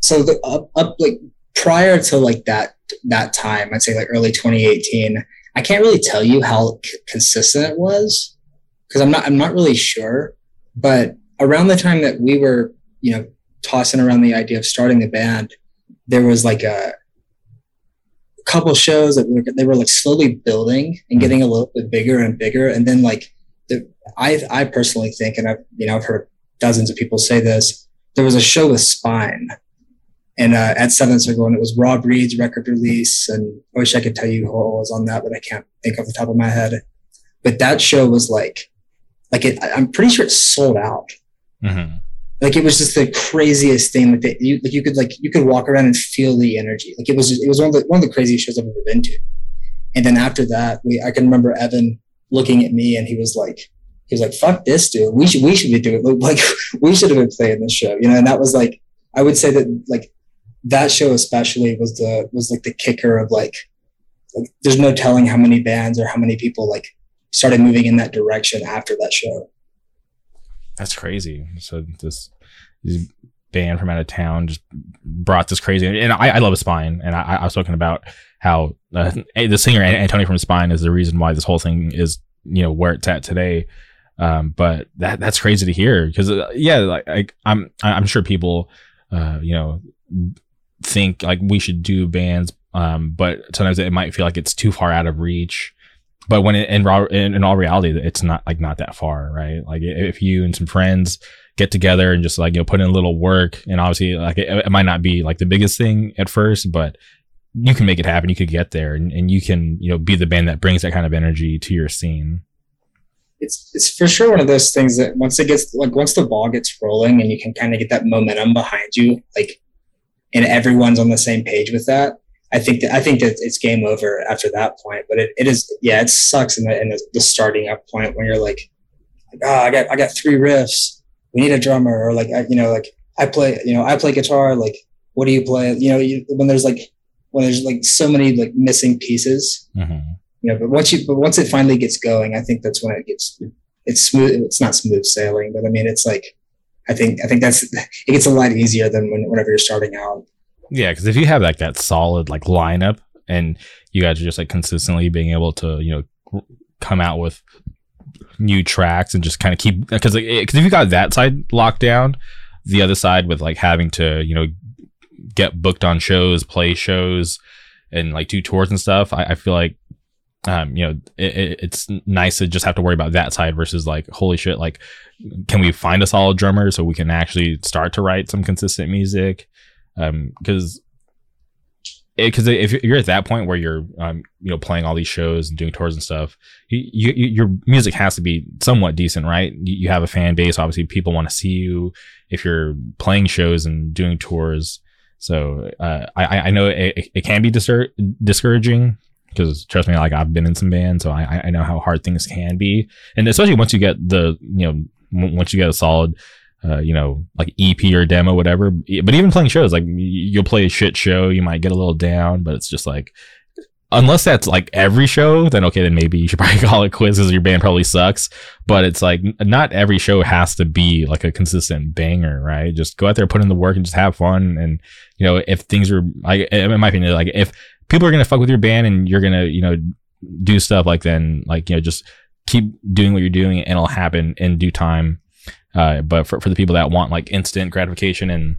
so the up, up like prior to like that that time, I'd say like early 2018. I can't really tell you how c- consistent it was because I'm not I'm not really sure, but around the time that we were, you know, tossing around the idea of starting the band, there was like a couple shows that were, they were like slowly building and getting a little bit bigger and bigger. And then like the, I, I personally think, and I've, you know, I've heard dozens of people say this, there was a show with Spine and uh, at Seventh Circle, and it was Rob Reed's record release. And I wish I could tell you who was on that, but I can't think off the top of my head. But that show was like, like it, I'm pretty sure it sold out. Mm-hmm. Like it was just the craziest thing. Like that you like you could like you could walk around and feel the energy. Like it was just, it was one of the one of the craziest shows I've ever been to. And then after that, we I can remember Evan looking at me and he was like he was like fuck this dude we should we should be doing like we should have been playing this show you know and that was like I would say that like that show especially was the was like the kicker of like like there's no telling how many bands or how many people like started moving in that direction after that show. That's crazy. So this, band from out of town just brought this crazy, and I, I love Spine, and I, I was talking about how uh, the singer Antonio from Spine is the reason why this whole thing is you know where it's at today. Um, but that that's crazy to hear because uh, yeah, like I, I'm I'm sure people, uh, you know, think like we should do bands, um, but sometimes it might feel like it's too far out of reach but when it, in, in, in all reality, it's not like not that far, right? Like if you and some friends get together and just like you know put in a little work, and obviously like it, it might not be like the biggest thing at first, but you can make it happen. You could get there, and, and you can you know be the band that brings that kind of energy to your scene. It's it's for sure one of those things that once it gets like once the ball gets rolling and you can kind of get that momentum behind you, like, and everyone's on the same page with that I think that I think that it's game over after that point. But it, it is yeah, it sucks in the in the, the starting up point when you're like oh, I got I got three riffs. We need a drummer, or like I, you know, like I play, you know, I play guitar. Like, what do you play? You know, you, when there's like when there's like so many like missing pieces. Mm-hmm. You know, but once you but once it finally gets going, I think that's when it gets it's smooth. It's not smooth sailing, but I mean, it's like I think I think that's it gets a lot easier than when, whenever you're starting out. Yeah, because if you have like that solid like lineup and you guys are just like consistently being able to you know come out with new tracks and just kind of keep because because if you got that side locked down, the other side with like having to you know get booked on shows, play shows, and like do tours and stuff, I, I feel like um, you know, it, it's nice to just have to worry about that side versus like, holy shit, like, can we find a solid drummer so we can actually start to write some consistent music? Um, because because if you're at that point where you're um, you know playing all these shows and doing tours and stuff you, you, your music has to be somewhat decent right? You, have a fan base. Obviously people want to see you if you're playing shows and doing tours. So uh, I, I know it, it can be discour- discouraging because trust me, like I've been in some bands, so I, I know how hard things can be, and especially once you get the you know once you get a solid. Uh, you know, like EP or demo, whatever. But even playing shows, like you'll play a shit show, you might get a little down, but it's just like, unless that's like every show, then okay, then maybe you should probably call it quits because your band probably sucks. But it's like not every show has to be like a consistent banger, right? Just go out there, put in the work, and just have fun. And you know, if things are like, in my opinion, like if people are gonna fuck with your band and you're gonna you know do stuff like then like you know just keep doing what you're doing and it'll happen in due time. Uh, but for, for the people that want like instant gratification and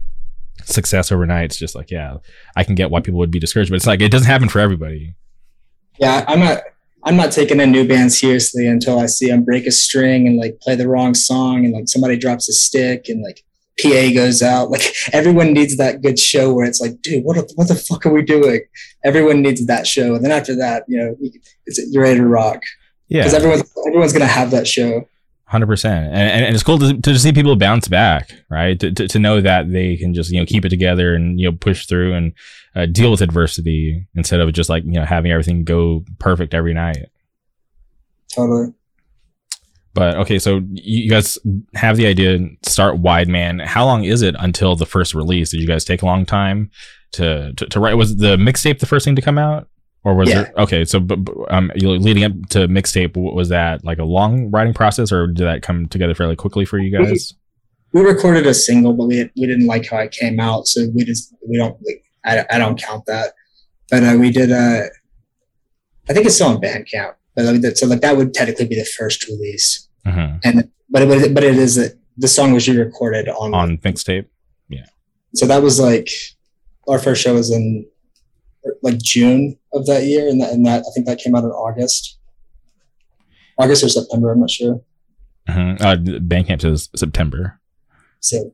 success overnight, it's just like, yeah, I can get why people would be discouraged, but it's like, it doesn't happen for everybody. Yeah. I'm not, I'm not taking a new band seriously until I see them break a string and like play the wrong song and like somebody drops a stick and like PA goes out. Like everyone needs that good show where it's like, dude, what, what the fuck are we doing? Everyone needs that show. And then after that, you know, you're ready to rock. Yeah. Because everyone's, everyone's going to have that show. Hundred percent, and and it's cool to, to see people bounce back, right? To, to, to know that they can just you know keep it together and you know push through and uh, deal with adversity instead of just like you know having everything go perfect every night. Totally. But okay, so you guys have the idea to start Wide Man. How long is it until the first release? Did you guys take a long time to to, to write? Was the mixtape the first thing to come out, or was yeah. it okay? So, but um, leading up to mixtape, was that like a long writing process, or did that come together fairly quickly for you guys? We, we recorded a single, but we we didn't like how it came out, so we just we don't like I, I don't count that. But uh, we did. Uh, I think it's still on Bandcamp. But so like that would technically be the first release. Mm-hmm. And but it, but it is that the song was re-recorded on on mixtape. Yeah. So that was like our first show was in like June of that year, and that, and that I think that came out in August, August or September. I'm not sure. Mm-hmm. Uh, Bandcamp says September. So.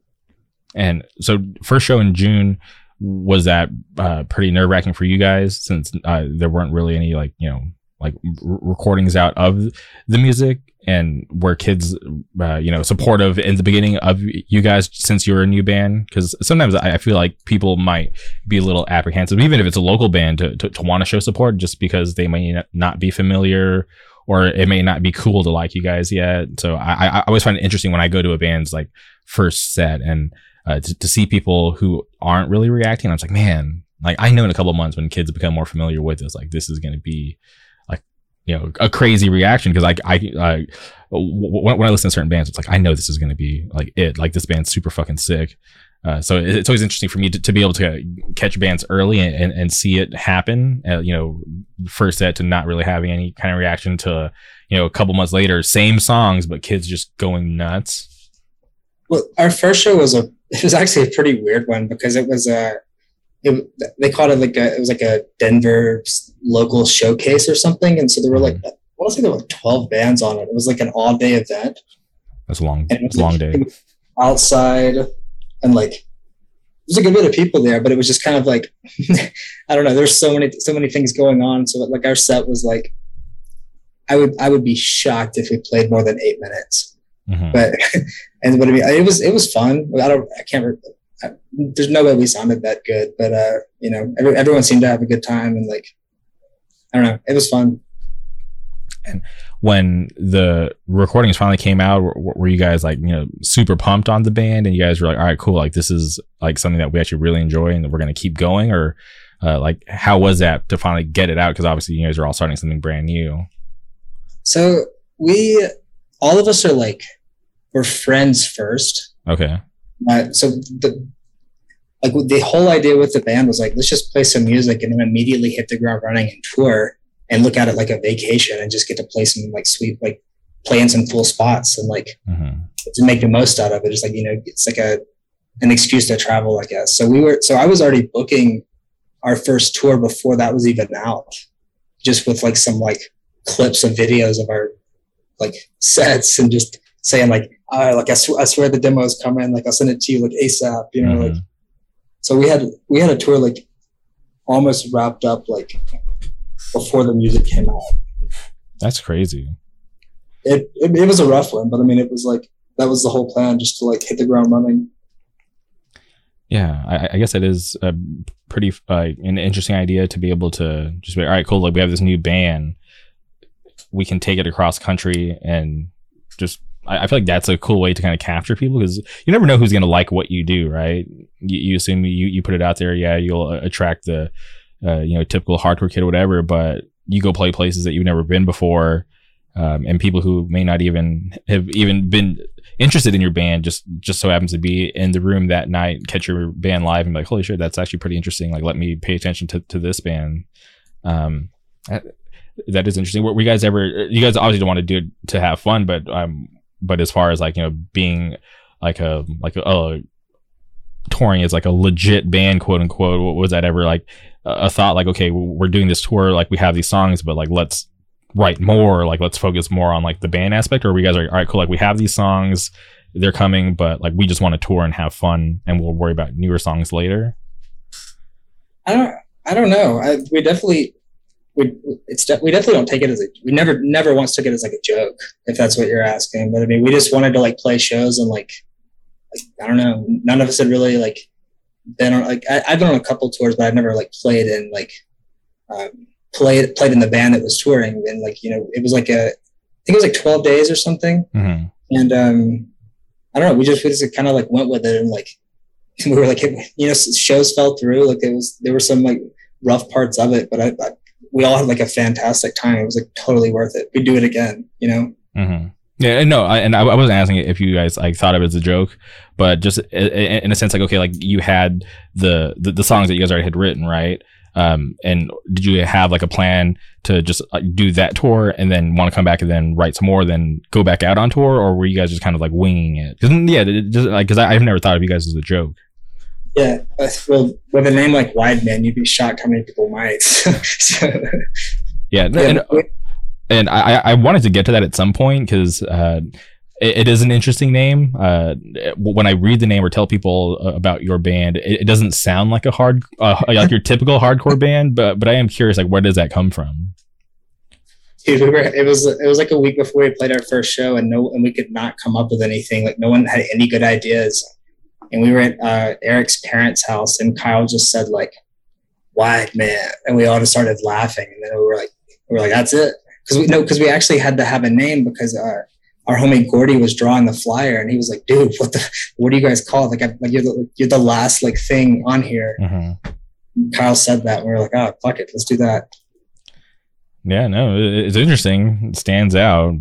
And so, first show in June was that uh, pretty nerve wracking for you guys since uh, there weren't really any like you know like r- recordings out of the music and were kids uh, you know supportive in the beginning of you guys since you were a new band? Because sometimes I, feel like people might be a little apprehensive even if it's a local band to, to, to want to show support just because they may not be familiar or it may not be cool to like you guys yet. So i, I always find it interesting when i go to a band's like first set and uh, to, to see people who aren't really reacting i was like man like i know in a couple months when kids become more familiar with this like this is going to be you know a crazy reaction because I I, I when, when I listen to certain bands, it's like I know this is going to be like it. Like this band's super fucking sick. Uh, so it's always interesting for me to, to be able to catch bands early and, and, and see it happen. Uh, you know, first set to not really having any kind of reaction to, you know, a couple months later, same songs, but kids just going nuts. Well, our first show was a, it was actually a pretty weird one because it was a, it, they called it like a, it was like a Denver local showcase or something. And so there were like, mm-hmm. I want to say there were 12 bands on it. It was like an all day event. That's a long, it was long like, day. Outside and like, there's a good bit of people there, but it was just kind of like, I don't know. There's so many, so many things going on. So like our set was like, I would, I would be shocked if we played more than eight minutes. Mm-hmm. But, and what I mean, it was, it was fun. I don't, I can't, there's no way we sounded that good, but uh, you know, every, everyone seemed to have a good time and like, I don't know, it was fun. And when the recordings finally came out, were, were, you guys like you know super pumped on the band, and you guys were like, all right, cool, like this is like something that we actually really enjoy, and we're gonna keep going, or uh, like how was that to finally get it out? Because obviously you guys are all starting something brand new. So we, all of us are like, we're friends first. Okay. Uh, so the like the whole idea with the band was like let's just play some music and then immediately hit the ground running and tour and look at it like a vacation and just get to play some like sweet like play in some cool spots and like mm-hmm. to make the most out of it. It's like you know it's like a an excuse to travel, I guess. So we were so I was already booking our first tour before that was even out, just with like some like clips of videos of our like sets and just saying like, uh, like I, sw- I swear the demo is coming. Like I'll send it to you like ASAP. You know, mm-hmm. like so we had we had a tour like almost wrapped up like before the music came out. That's crazy. It, it, it was a rough one, but I mean, it was like that was the whole plan, just to like hit the ground running. Yeah, I, I guess it is a pretty uh, an interesting idea to be able to just be all right, cool. Like we have this new band, we can take it across country and just I, feel like that's a cool way to kind of capture people because you never know who's going to like what you do, right? You, you, assume you, you put it out there, yeah, you'll attract the, uh, you know, typical hardcore kid or whatever, but you go play places that you've never been before, um, and people who may not even have even been interested in your band just just so happens to be in the room that night, catch your band live, and be like, holy shit, that's actually pretty interesting. Like, let me pay attention to to this band. Um, that is interesting. Were you guys ever? You guys obviously don't want to do it to have fun, but um, but as far as like you know being like a like a, a touring as like a legit band, quote unquote, was that ever like a thought? Like, okay, we're doing this tour, like we have these songs, but like let's write more, like let's focus more on like the band aspect, or we guys are all right, cool, like we have these songs, they're coming, but like we just want to tour and have fun, and we'll worry about newer songs later. I don't, I don't know. I, we definitely we it's we definitely don't take it as a we never never once took it as like a joke if that's what you're asking but i mean we just wanted to like play shows and like, like i don't know none of us had really like been on like I, have been on a couple tours but i've never like played in like um, played played in the band that was touring and like you know it was like a i think it was like 12 days or something mm-hmm. and um i don't know we just we just kind of like went with it and like we were like you know shows fell through like it was there were some like rough parts of it but I, I we all had like a fantastic time. It was like totally worth it. We'd do it again, you know? Mm-hmm. Yeah, no, I, and I, I, wasn't asking if you guys like thought of it as a joke, but just in a sense, like okay, like you had the, the, the songs that you guys already had written, right? Um, and did you have like a plan to just like, do that tour and then want to come back and then write some more, then go back out on tour, or were you guys just kind of like winging it? Because yeah, just like because I've never thought of you guys as a joke. Yeah, well, with a name like Wide Man, you'd be shocked how many people might. so, yeah, and, and, and I, I wanted to get to that at some point because uh, it, it is an interesting name. Uh, when I read the name or tell people uh, about your band, it, it doesn't sound like a hard, uh, like your typical hardcore band. But but I am curious, like where does that come from? Dude, we were, it was it was like a week before we played our first show, and no, and we could not come up with anything. Like no one had any good ideas and we were at uh, Eric's parents' house, and Kyle just said like, "Wide man," and we all just started laughing, and then we were like, "We were like, that's it," because we know because we actually had to have a name because our our homie Gordy was drawing the flyer, and he was like, "Dude, what the what do you guys call it? Like, I, like you're the you're the last like thing on here." Mm-hmm. Kyle said that, and we were like, "Oh, fuck it, let's do that." Yeah, no, it's interesting. It stands out.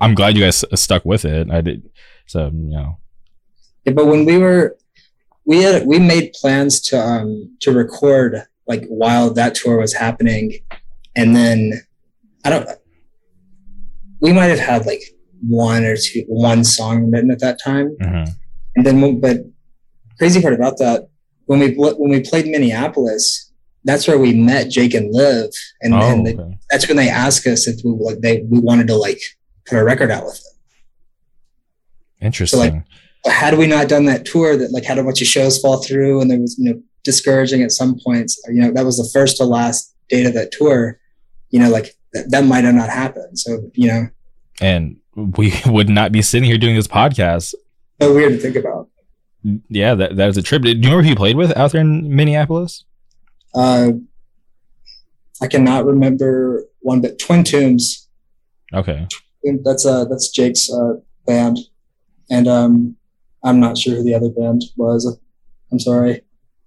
I'm glad you guys stuck with it. I did. So you know, Yeah, but when we were we had we made plans to um to record like while that tour was happening and then i don't we might have had like one or two one song written at that time mm-hmm. and then but crazy part about that when we when we played minneapolis that's where we met jake and liv and, oh, and okay. that's when they asked us if we like they we wanted to like put a record out with them interesting so, like had we not done that tour that like had a bunch of shows fall through and there was you know discouraging at some points you know that was the first to last date of that tour you know like th- that might have not happened so you know and we would not be sitting here doing this podcast so weird to think about yeah that, that is a trip do you remember who you played with out there in minneapolis uh i cannot remember one but twin tombs Okay. That's uh that's Jake's uh, band, and um, I'm not sure who the other band was. I'm sorry.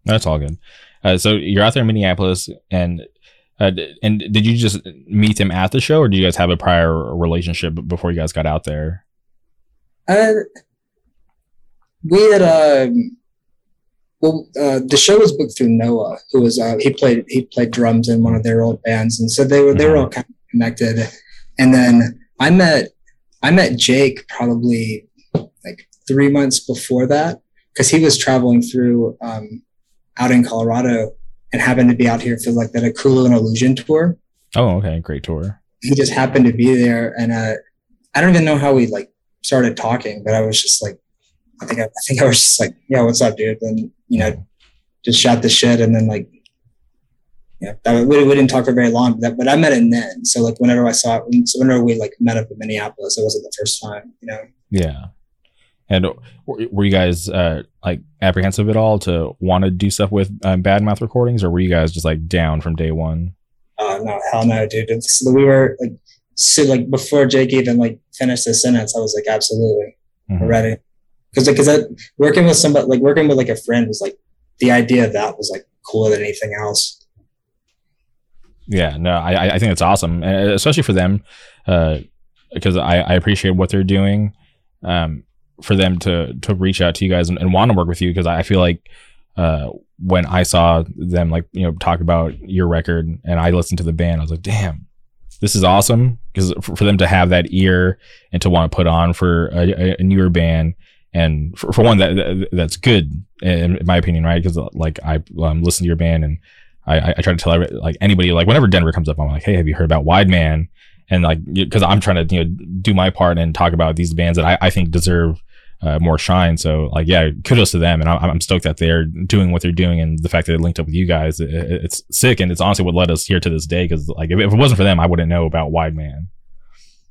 That's all good. Uh, so you're out there in Minneapolis, and uh, and did you just meet him at the show, or do you guys have a prior relationship before you guys got out there? Uh, we had um, well, uh, the show was booked through Noah, who was uh, he played he played drums in one of their old bands, and so they were they were all kind of connected. And then I met I met Jake probably like three months before that because he was traveling through um, out in Colorado and happened to be out here for like that Ekulu and Illusion tour. Oh, okay, great tour. He just happened to be there, and uh, I don't even know how we like started talking, but I was just like, I think I, I think I was just like, yeah, what's up, dude? And you know, just shot the shit, and then like, yeah, that, we, we didn't talk for very long, but, that, but I met him then. So like, whenever I saw it, so whenever we like met up in Minneapolis, it wasn't the first time, you know. Yeah. And were you guys uh, like apprehensive at all to want to do stuff with um, Bad Mouth recordings, or were you guys just like down from day one? Oh no, hell no, dude! It's, we were like, so like before Jake even like finished the sentence, I was like, absolutely mm-hmm. ready, because because like, working with somebody like working with like a friend was like the idea of that was like cooler than anything else. Yeah, no, I I think it's awesome, especially for them, because uh, I I appreciate what they're doing. Um, for them to to reach out to you guys and, and want to work with you because I feel like uh, when I saw them like you know talk about your record and I listened to the band, I was like, damn, this is awesome because for, them to have that ear and to want to put on for a, a newer band and for, for one that, that, that's good in, my opinion, right? Because like I um, listen to your band and I, I try to tell every, like anybody like whenever Denver comes up, I'm like, hey, have you heard about Wide Man? And like because I'm trying to you know do my part and talk about these bands that I, I think deserve uh, more shine. So like, yeah, kudos to them. And I'm, I'm stoked that they're doing what they're doing. And the fact that they linked up with you guys, it, it's sick. And it's honestly what led us here to this day. Cause like, if, if, it wasn't for them, I wouldn't know about Wide Man.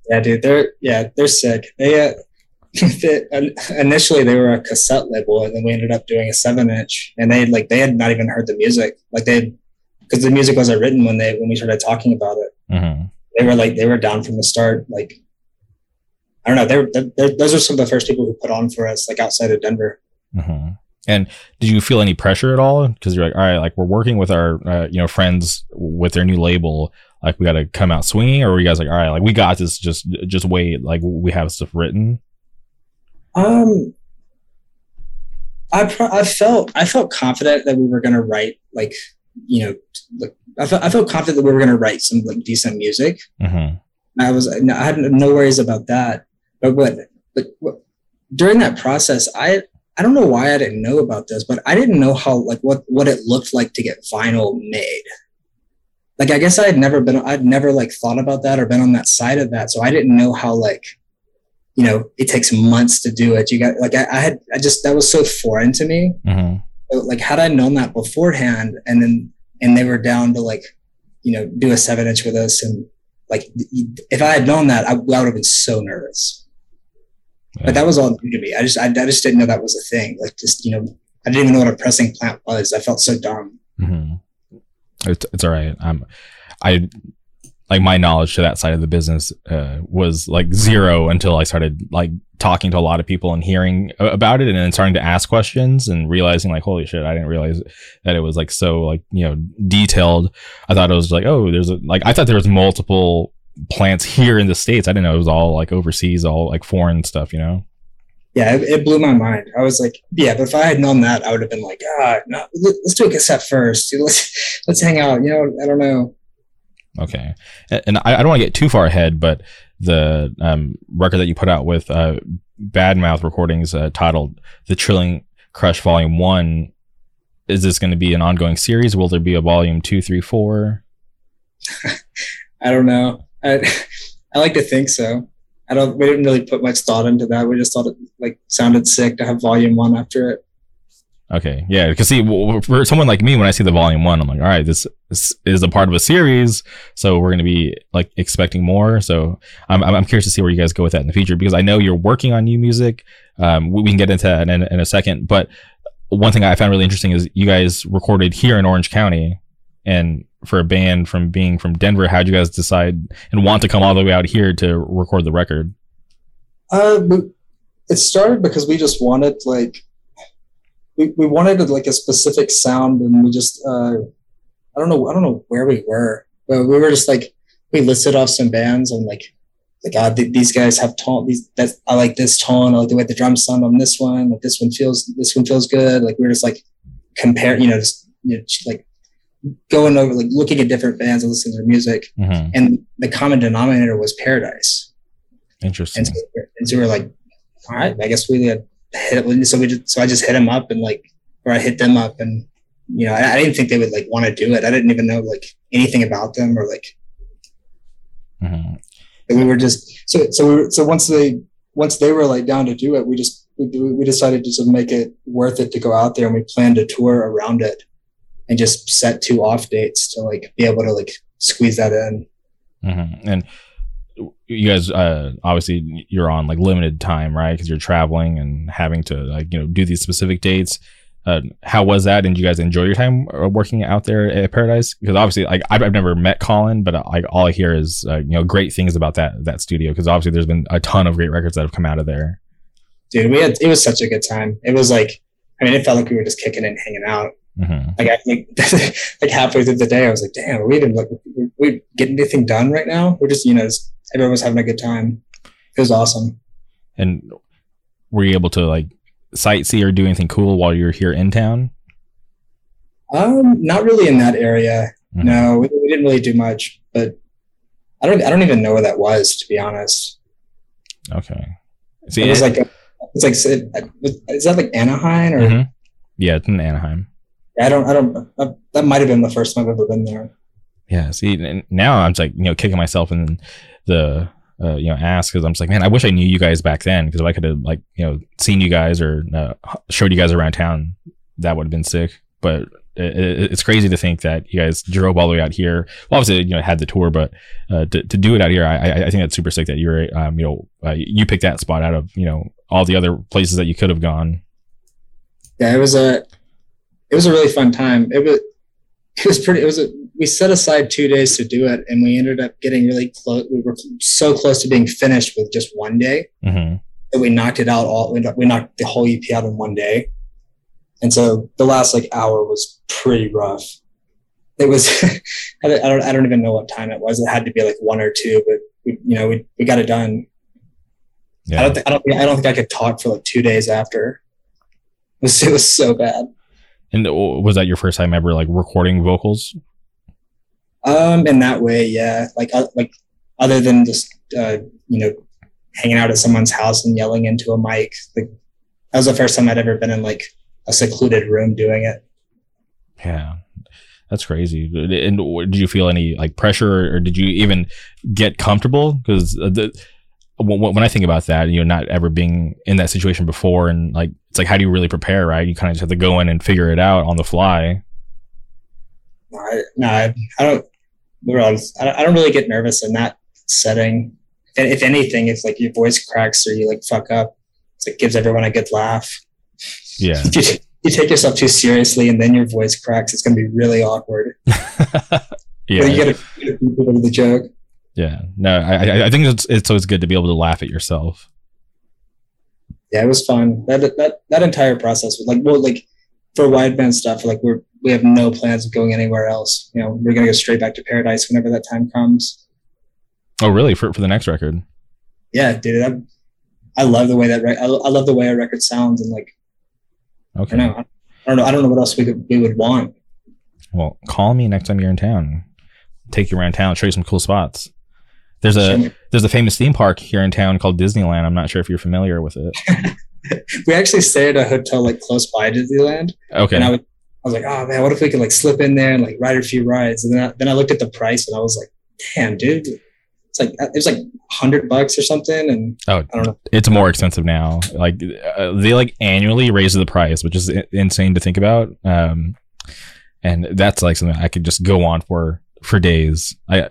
Yeah, dude, they're, yeah, they're sick. They, uh, they, initially they were a cassette label and then we ended up doing a seven inch and they like, they had not even heard the music. Like they, cause the music wasn't written when they, when we started talking about it. Mm-hmm. They were like, they were down from the start. Like I don't know. They're, they're, those are some of the first people who put on for us, like outside of Denver. Mm-hmm. And did you feel any pressure at all? Because you're like, all right, like we're working with our, uh, you know, friends with their new label. Like we got to come out swinging, or were you guys like, all right, like we got this. Just, just wait. Like we have stuff written. Um, I pro- I felt I felt confident that we were gonna write like you know like I felt I felt confident that we were gonna write some like decent music. Mm-hmm. I was I had no worries about that. But but during that process, I I don't know why I didn't know about this, but I didn't know how like what what it looked like to get vinyl made. Like I guess I had never been I'd never like thought about that or been on that side of that, so I didn't know how like you know it takes months to do it. You got like I, I had I just that was so foreign to me. Mm-hmm. Like had I known that beforehand, and then and they were down to like you know do a seven inch with us and like if I had known that I, I would have been so nervous. But that was all new to me. I just I, I, just didn't know that was a thing. Like just you know, I didn't even know what a pressing plant was. I felt so dumb. Mm-hmm. It's it's all right. I'm I like my knowledge to that side of the business uh, was like zero until I started like talking to a lot of people and hearing about it and then starting to ask questions and realizing like holy shit I didn't realize that it was like so like you know detailed I thought it was like oh there's a like I thought there was multiple plants here in the states. I didn't know it was all like overseas, all like foreign stuff. You know? Yeah, it, it blew my mind. I was like, yeah, but if I had known that, I would have been like, ah, no, let's do a cassette first. Let's let's hang out. You know, I don't know. Okay, and I, I don't want to get too far ahead, but the um, record that you put out with uh, Bad Mouth Recordings, uh, titled "The Trilling Crush Volume One," is this going to be an ongoing series? Will there be a volume two, three, four? I don't know. I, like to think so. I don't. We didn't really put much thought into that. We just thought it like sounded sick to have volume one after it. Okay, yeah, because see, for someone like me, when I see the volume one, I'm like, all right, this, is a part of a series, so we're going to be like expecting more. So I'm, I'm curious to see where you guys go with that in the future because I know you're working on new music. Um, we, we can get into that in, in a second, but one thing I found really interesting is you guys recorded here in Orange County And for a band from being from Denver, how'd you guys decide and want to come all the way out here to record the record? Uh, it started because we just wanted like we, we wanted like a specific sound, and we just uh, I don't know I don't know where we were, but we were just like we listed off some bands and like like ah, these guys have tone these that I like this tone I like the way the drums sound on this one like this one feels this one feels good like we are just like compare you know just you know, like going over like looking at different bands and listening to their music. Mm-hmm. and the common denominator was paradise. Interesting. And so, and so we are like all right i guess we had hit so we just so i just hit them up and like or i hit them up and you know I, I didn't think they would like want to do it. I didn't even know like anything about them or like mm-hmm. we were just so so we were, so once they once they were like down to do it we just we, we decided to make it worth it to go out there and we planned a tour around it and just set two off dates to like be able to like squeeze that in. Mm-hmm. And you guys, uh, obviously, you're on like limited time, right? Because you're traveling and having to like you know do these specific dates. Uh, how was that? And you guys enjoy your time uh, working out there at Paradise? Because obviously, like I've, I've never met Colin, but like all I hear is uh, you know great things about that that studio. Because obviously, there's been a ton of great records that have come out of there. Dude, we had it was such a good time. It was like, I mean, it felt like we were just kicking and hanging out. Mm-hmm. Like I think like halfway through the day, I was like, "Damn, we even like we, we getting anything done right now? We're just you know just, everyone was having a good time. It was awesome." And were you able to like sightsee or do anything cool while you're here in town? Um, not really in that area. Mm-hmm. No, we, we, didn't really do much. But I don't I don't even know where that was to be honest. Okay. See, it was like a, it's like is that like Anaheim or? Mm-hmm. Yeah, it's in Anaheim. I don't, I don't, uh, that might have been the first time I've ever been there. Yeah. See, now I'm like, you know, kicking myself in the, uh, you know, ass because I'm just like, man, I wish I knew you guys back then because if I could have like, you know, seen you guys or uh, showed you guys around town, that would have been sick. But it, it's crazy to think that you guys drove all the way out here. Well, obviously, you know, had the tour, but uh, to, to do it out here, I, I think that's super sick that you're, um, you know, uh, you picked that spot out of, you know, all the other places that you could have gone. Yeah, it was a, it was a really fun time. It was it was pretty. It was a, we set aside two days to do it, and we ended up getting really close. We were so close to being finished with just one day mm-hmm. that we knocked it out all. We knocked the whole EP out in one day, and so the last like hour was pretty rough. It was. I don't. I don't even know what time it was. It had to be like one or two, but we, you know, we we got it done. Yeah. I don't think. I don't. I don't think I could talk for like two days after. It was, it was so bad. And was that your first time ever like recording vocals? Um, in that way, yeah. Like, uh, like other than just uh, you know hanging out at someone's house and yelling into a mic, like that was the first time I'd ever been in like a secluded room doing it. Yeah, that's crazy. And did you feel any like pressure, or did you even get comfortable? Because the when I think about that, you know, not ever being in that situation before, and like, it's like, how do you really prepare, right? You kind of just have to go in and figure it out on the fly. No, I, no, I, don't. I don't really get nervous in that setting. If anything, if like your voice cracks or you like fuck up, it gives everyone a good laugh. Yeah. you, you take yourself too seriously and then your voice cracks, it's going to be really awkward. yeah. But you got to people the joke. Yeah, no, I I think it's it's always good to be able to laugh at yourself. Yeah, it was fun. That that that entire process was like well, like for Wide Man stuff, like we're we have no plans of going anywhere else. You know, we're gonna go straight back to Paradise whenever that time comes. Oh, really? For for the next record? Yeah, dude. I, I love the way that re- I, I love the way a record sounds and like. Okay. I, know, I don't know. I don't know what else we could we would want. Well, call me next time you're in town. Take you around town, show you some cool spots. There's a there's a famous theme park here in town called Disneyland. I'm not sure if you're familiar with it. we actually stayed at a hotel like close by Disneyland. Okay. And I was, I was like, oh man, what if we could like slip in there and like ride a few rides? And then I, then I looked at the price and I was like, damn, dude, it's like it was like hundred bucks or something. And oh, I don't know. It's more expensive now. Like uh, they like annually raise the price, which is insane to think about. Um, and that's like something I could just go on for for days. I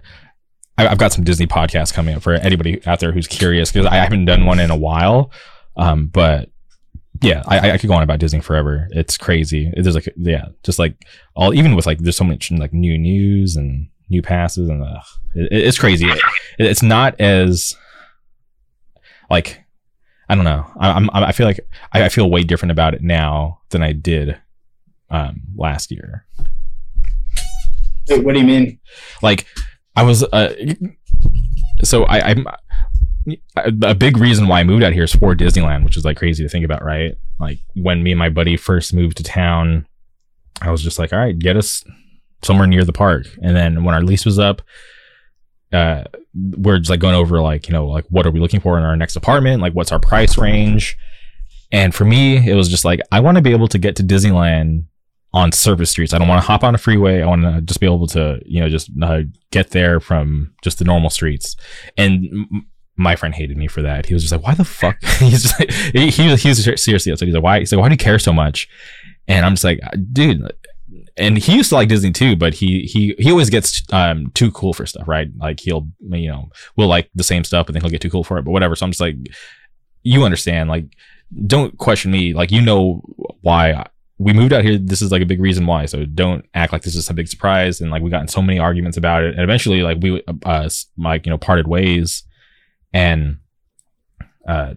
I've got some Disney podcasts coming up for anybody out there who's curious because I haven't done one in a while. Um, but yeah, I, I could go on about Disney forever. It's crazy. There's like yeah, just like all even with like there's so much like new news and new passes and uh, it, it's crazy. It, it's not as like I don't know. I, I'm I feel like I, I feel way different about it now than I did um, last year. What do you mean? Like I was uh, so I, I'm a big reason why I moved out here is for Disneyland, which is like crazy to think about, right? Like when me and my buddy first moved to town, I was just like, all right, get us somewhere near the park. And then when our lease was up, uh, we're just like going over like, you know, like what are we looking for in our next apartment? Like what's our price range? And for me, it was just like, I want to be able to get to Disneyland on surface streets. I don't want to hop on a freeway. I want to just be able to, you know, just uh, get there from just the normal streets. And my friend hated me for that. He was just like, "Why the fuck?" he's just like, he, he, he was seriously upset. He's like, "Why?" He's like, "Why do you care so much?" And I'm just like, "Dude." And he used to like Disney too, but he he he always gets um too cool for stuff, right? Like he'll you know we'll like the same stuff, but then he'll get too cool for it. But whatever. So I'm just like, you understand? Like, don't question me. Like you know why we moved out here. This is like a big reason why. So don't act like this is a big surprise. And like we got in so many arguments about it, and eventually like we uh like you know parted ways and uh,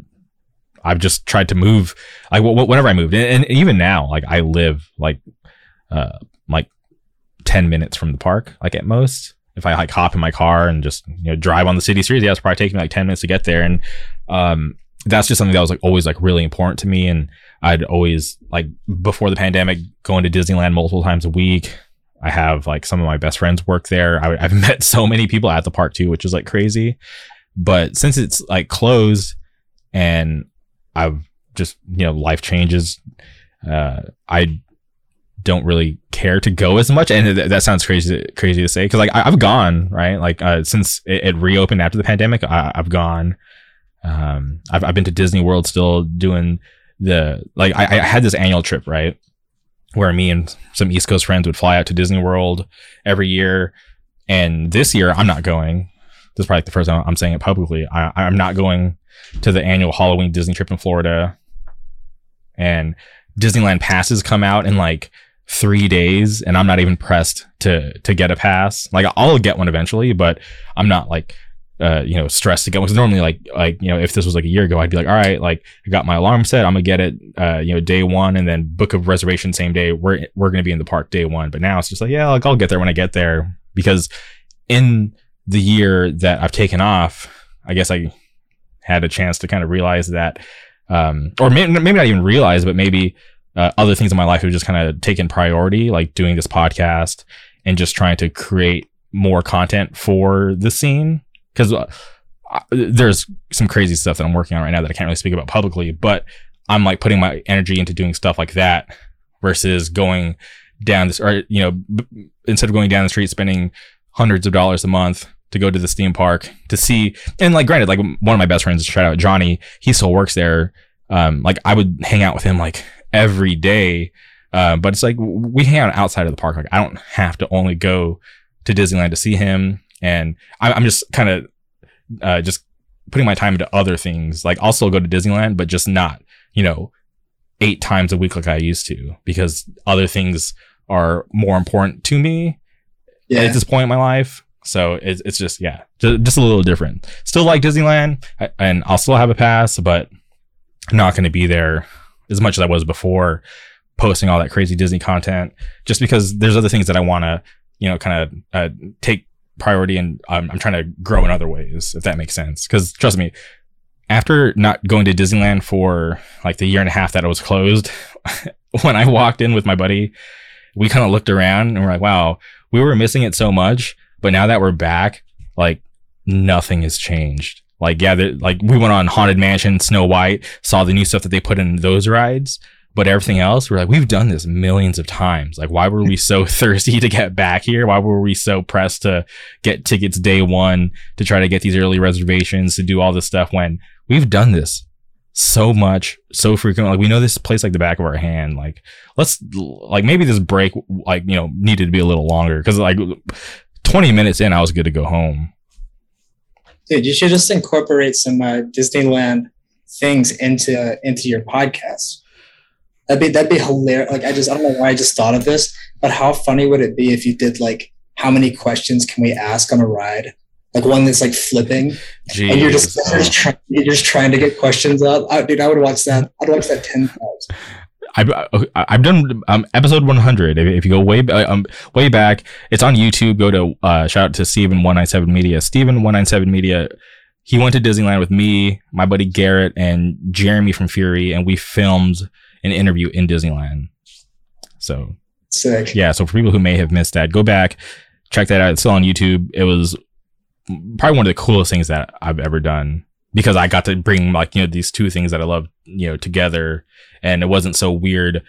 I've just tried to move like whenever I moved, and, and even now, like I live like uh, like ten minutes from the park, like at most. If I like hop in my car and just you know drive on the city streets, yeah, it's probably taking me like ten minutes to get there, and um, that's just something that was like always like really important to me, and I'd always like before the pandemic going to Disneyland multiple times a week. I have like some of my best friends work there. I, have met so many people at the park too, which is like crazy. But since it's like closed and I've just, you know, life changes, uh, I don't really care to go as much. And th- that sounds crazy, crazy to say. Cause like I- have gone, right? Like, uh, since it, it, reopened after the pandemic, I- have gone, um, I've, I've been to Disney World still doing the, like, I, I had this annual trip, right? Where me and some East Coast friends would fly out to Disney World every year. And this year I'm not going this is probably the first time I'm saying it publicly. I, I'm not going to the annual Halloween Disney trip in Florida. And Disneyland passes come out in like three days, and I'm not even pressed to to get a pass. Like I'll get one eventually, but I'm not like uh, you know, stressed to one. Because normally, like, like you know, if this was like a year ago, I'd be like, all right, like, I got my alarm set. I'm gonna get it, uh, you know, day one, and then book a reservation same day. We're we're gonna be in the park day one. But now it's just like, yeah, like I'll get there when I get there because in the year that I've taken off, I guess I had a chance to kind of realize that, um, or maybe, maybe not even realize, but maybe uh, other things in my life have just kind of taken priority, like doing this podcast and just trying to create more content for the scene. Because uh, there's some crazy stuff that I'm working on right now that I can't really speak about publicly, but I'm like putting my energy into doing stuff like that versus going down this, or, you know, b- instead of going down the street spending hundreds of dollars a month to go to the theme park to see and like granted like one of my best friends shout out johnny he still works there um like i would hang out with him like every day uh, but it's like we hang out outside of the park like i don't have to only go to disneyland to see him and I, am just kind of uh, just putting my time into other things like i'll still go to disneyland but just not you know eight times a week like i used to because other things are more important to me yeah. at this point in my life so it's, it's just, yeah, just, just a little different. Still like Disneyland and I'll still have a pass, but I'm not going to be there as much as I was before posting all that crazy Disney content just because there's other things that I want to, you know, kind of uh, take priority and um, I'm trying to grow in other ways, if that makes sense. Because trust me, after not going to Disneyland for like the year and a half that it was closed, when I walked in with my buddy, we kind of looked around and we're like, wow, we were missing it so much. But now that we're back, like nothing has changed. Like, yeah, like we went on Haunted Mansion, Snow White, saw the new stuff that they put in those rides. But everything else, we're like, we've done this millions of times. Like, why were we so thirsty to get back here? Why were we so pressed to get tickets day one to try to get these early reservations to do all this stuff when we've done this so much, so frequently. Like, we know this place like the back of our hand. Like, let's, like, maybe this break, like, you know, needed to be a little longer because, like, 20 minutes in, I was good to go home. Dude, you should just incorporate some uh, Disneyland things into into your podcast. That'd be that'd be hilarious. Like I just I don't know why I just thought of this, but how funny would it be if you did like how many questions can we ask on a ride? Like one that's like flipping, Jeez. and you're just, you're just, trying, you're just trying to get questions out. I, dude, I would watch that. I'd watch that ten times. I've I've done um, episode 100. If, if, you go way um, way back, it's on YouTube. Go to uh, shout out to Steven 197 Media. Steven 197 Media. He went to Disneyland with me, my buddy Garrett, and Jeremy from Fury, and we filmed an interview in Disneyland. So sick. Yeah. So for people who may have missed that, go back, check that out. It's still on YouTube. It was probably one of the coolest things that I've ever done because I got to bring like you know these two things that I love you know together, and it wasn't so weird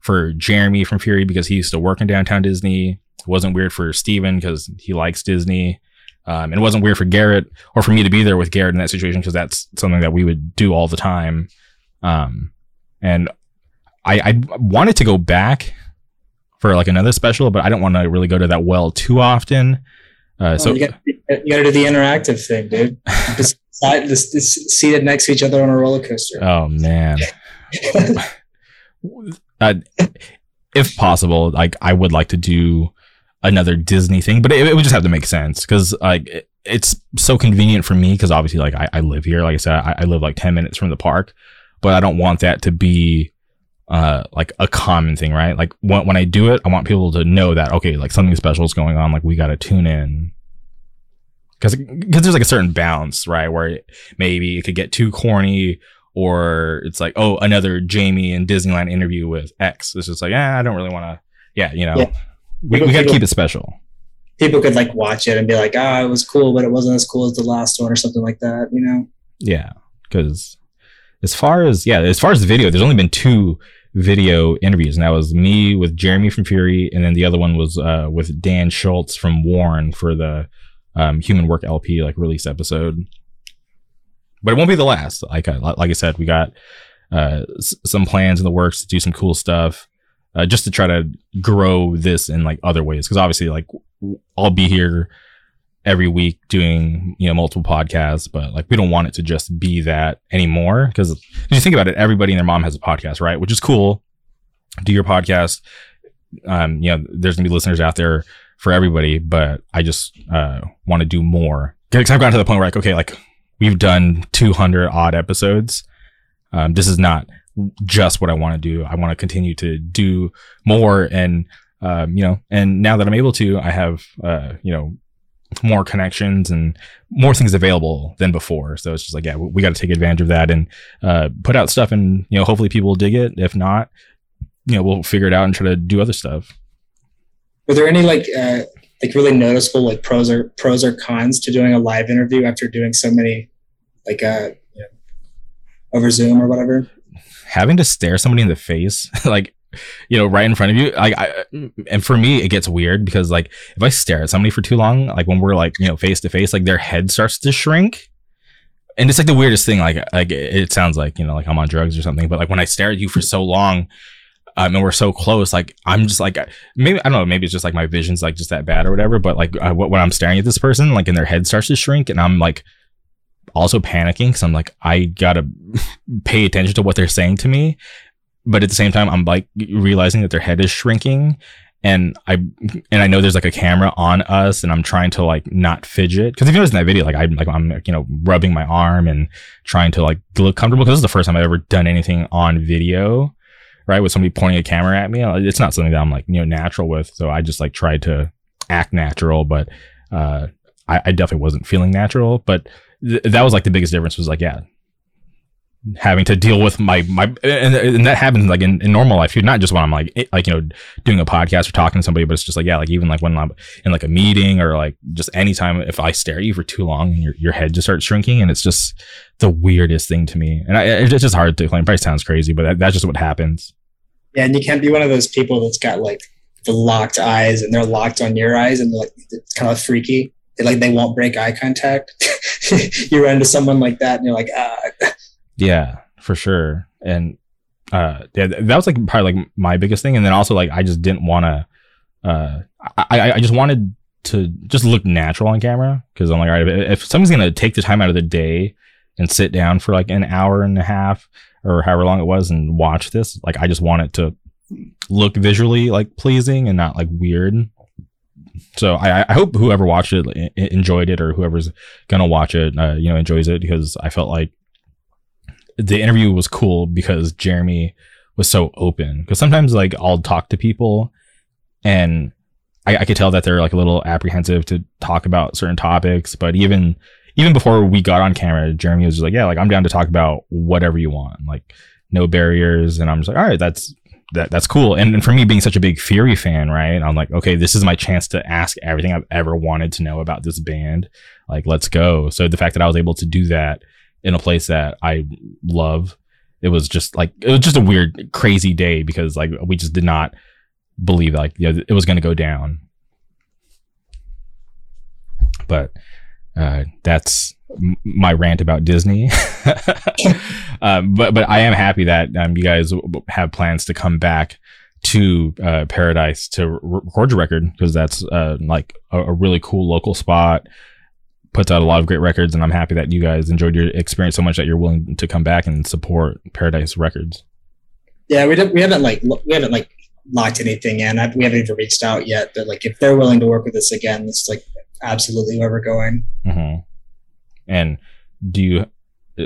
for Jeremy from Fury because he used to work in downtown Disney. It wasn't weird for Steven because he likes Disney. Um, and it wasn't weird for Garrett or for me to be there with Garrett in that situation because that's something that we would do all the time. Um, and I, I wanted to go back for like another special, but I don't want to really go to that well too often. Uh, so you got, you got, to do the interactive thing, dude. just, just, just seated next to each other on a roller coaster. Oh man. uh, if possible, like I would like to do another Disney thing, but it, it would just have to make sense because like it, it's so convenient for me because obviously like I, I, live here. Like I said, I, I live like ten minutes from the park, but I don't want that to be uh like a common thing, right? Like when when I do it, I want people to know that okay, like something special is going on. Like we got to tune in because because there's like a certain bounce, right? Where it, maybe it could get too corny, or it's like oh another Jamie and Disneyland interview with X. It's just like yeah, I don't really want to. Yeah, you know, yeah. we, we got to keep it special. People could like watch it and be like, ah, oh, it was cool, but it wasn't as cool as the last one or something like that. You know? Yeah, because as far as yeah, as far as the video, there's only been two video interviews, and that was me with Jeremy from Fury, and then the other one was uh, with Dan Schultz from Warren for the um, Human Work LP like release episode. But it won't be the last. Like I, like I said, we got uh, s- some plans in the works to do some cool stuff, uh, just to try to grow this in like other ways. Because obviously, like I'll be here every week doing you know multiple podcasts but like we don't want it to just be that anymore because you think about it everybody and their mom has a podcast right? Which is cool. Do your podcast. Um you know there's gonna be listeners out there for everybody but i just uh want to do more. Because i've gotten to the point where like okay like we've done 200 odd episodes. Um this is not just what i want to do. I want to continue to do more and um, you know, and now that I'm able to, I have, uh, you know, more connections and more things available than before. So it's just like, yeah, we, we got to take advantage of that and uh, put out stuff, and you know, hopefully people will dig it. If not, you know, we'll figure it out and try to do other stuff. Were there any like uh, like really noticeable like pros or pros or cons to doing a live interview after doing so many like uh you know, over Zoom or whatever? Having to stare somebody in the face, like you know, right in front of you. Like, I, and for me, it gets weird because like if I stare at somebody for too long, like when we're like you know face to face, like their head starts to shrink, and it's like the weirdest thing. Like, like it sounds like you know, like I'm on drugs or something. But like when I stare at you for so long, um, and we're so close, like I'm just like maybe I don't know, maybe it's just like my vision's like just that bad or whatever. But like I, when I'm staring at this person, like and their head starts to shrink, and I'm like also panicking because I'm like I gotta pay attention to what they're saying to me, but at the same time, I'm like realizing that their head is shrinking and I and I know there's like a camera on us, and I'm trying to like not fidget because if you notice in that video, like I'm like I'm you know rubbing my arm and trying to like look comfortable because this is the first time I've ever done anything on video, right? With somebody pointing a camera at me, it's not something that I'm like you know natural with, so I just like tried to act natural, but uh, I, I definitely wasn't feeling natural. But th- that was like the biggest difference was like yeah, having to deal with my my and, and that happens like in, in normal life too not just when i'm like like you know doing a podcast or talking to somebody but it's just like yeah like even like when i'm in like a meeting or like just anytime if i stare at you for too long and your, your head just starts shrinking and it's just the weirdest thing to me. And I, it's just hard to it probably sounds crazy but that, that's just what happens. Yeah and you can't be one of those people that's got like the locked eyes and they're locked on your eyes and like it's kind of freaky. They like they won't break eye contact. You run into someone like that and you're like ah yeah, for sure. And uh, yeah, that was like probably like my biggest thing. And then also like I just didn't want to. Uh, I I just wanted to just look natural on camera because I'm like, all right, if someone's gonna take the time out of the day and sit down for like an hour and a half or however long it was and watch this. Like I just want it to look visually like pleasing and not like weird. So I, I hope whoever watched it enjoyed it, or whoever's gonna watch it, uh, you know, enjoys it because I felt like the interview was cool because Jeremy was so open. Because sometimes like I'll talk to people and I, I could tell that they're like a little apprehensive to talk about certain topics, but even even before we got on camera, Jeremy was just like, "Yeah, like I'm down to talk about whatever you want, like no barriers." And I'm just like, "All right, that's that that's cool." And, and for me, being such a big Fury fan, right? I'm like, "Okay, this is my chance to ask everything I've ever wanted to know about this band. Like, let's go." So the fact that I was able to do that in a place that I love, it was just like it was just a weird, crazy day because like we just did not believe like you know, it was going to go down. But uh, that's m- my rant about Disney. um, but but I am happy that um, you guys have plans to come back to uh, Paradise to re- record your record because that's uh, like a, a, really cool local spot. Puts out a lot of great records, and I'm happy that you guys enjoyed your experience so much that you're willing to come back and support Paradise Records. Yeah, we didn't. We haven't like we haven't like locked anything in. I, we haven't even reached out yet. But like, if they're willing to work with us again, it's like absolutely where we're going. Mm-hmm. And do you?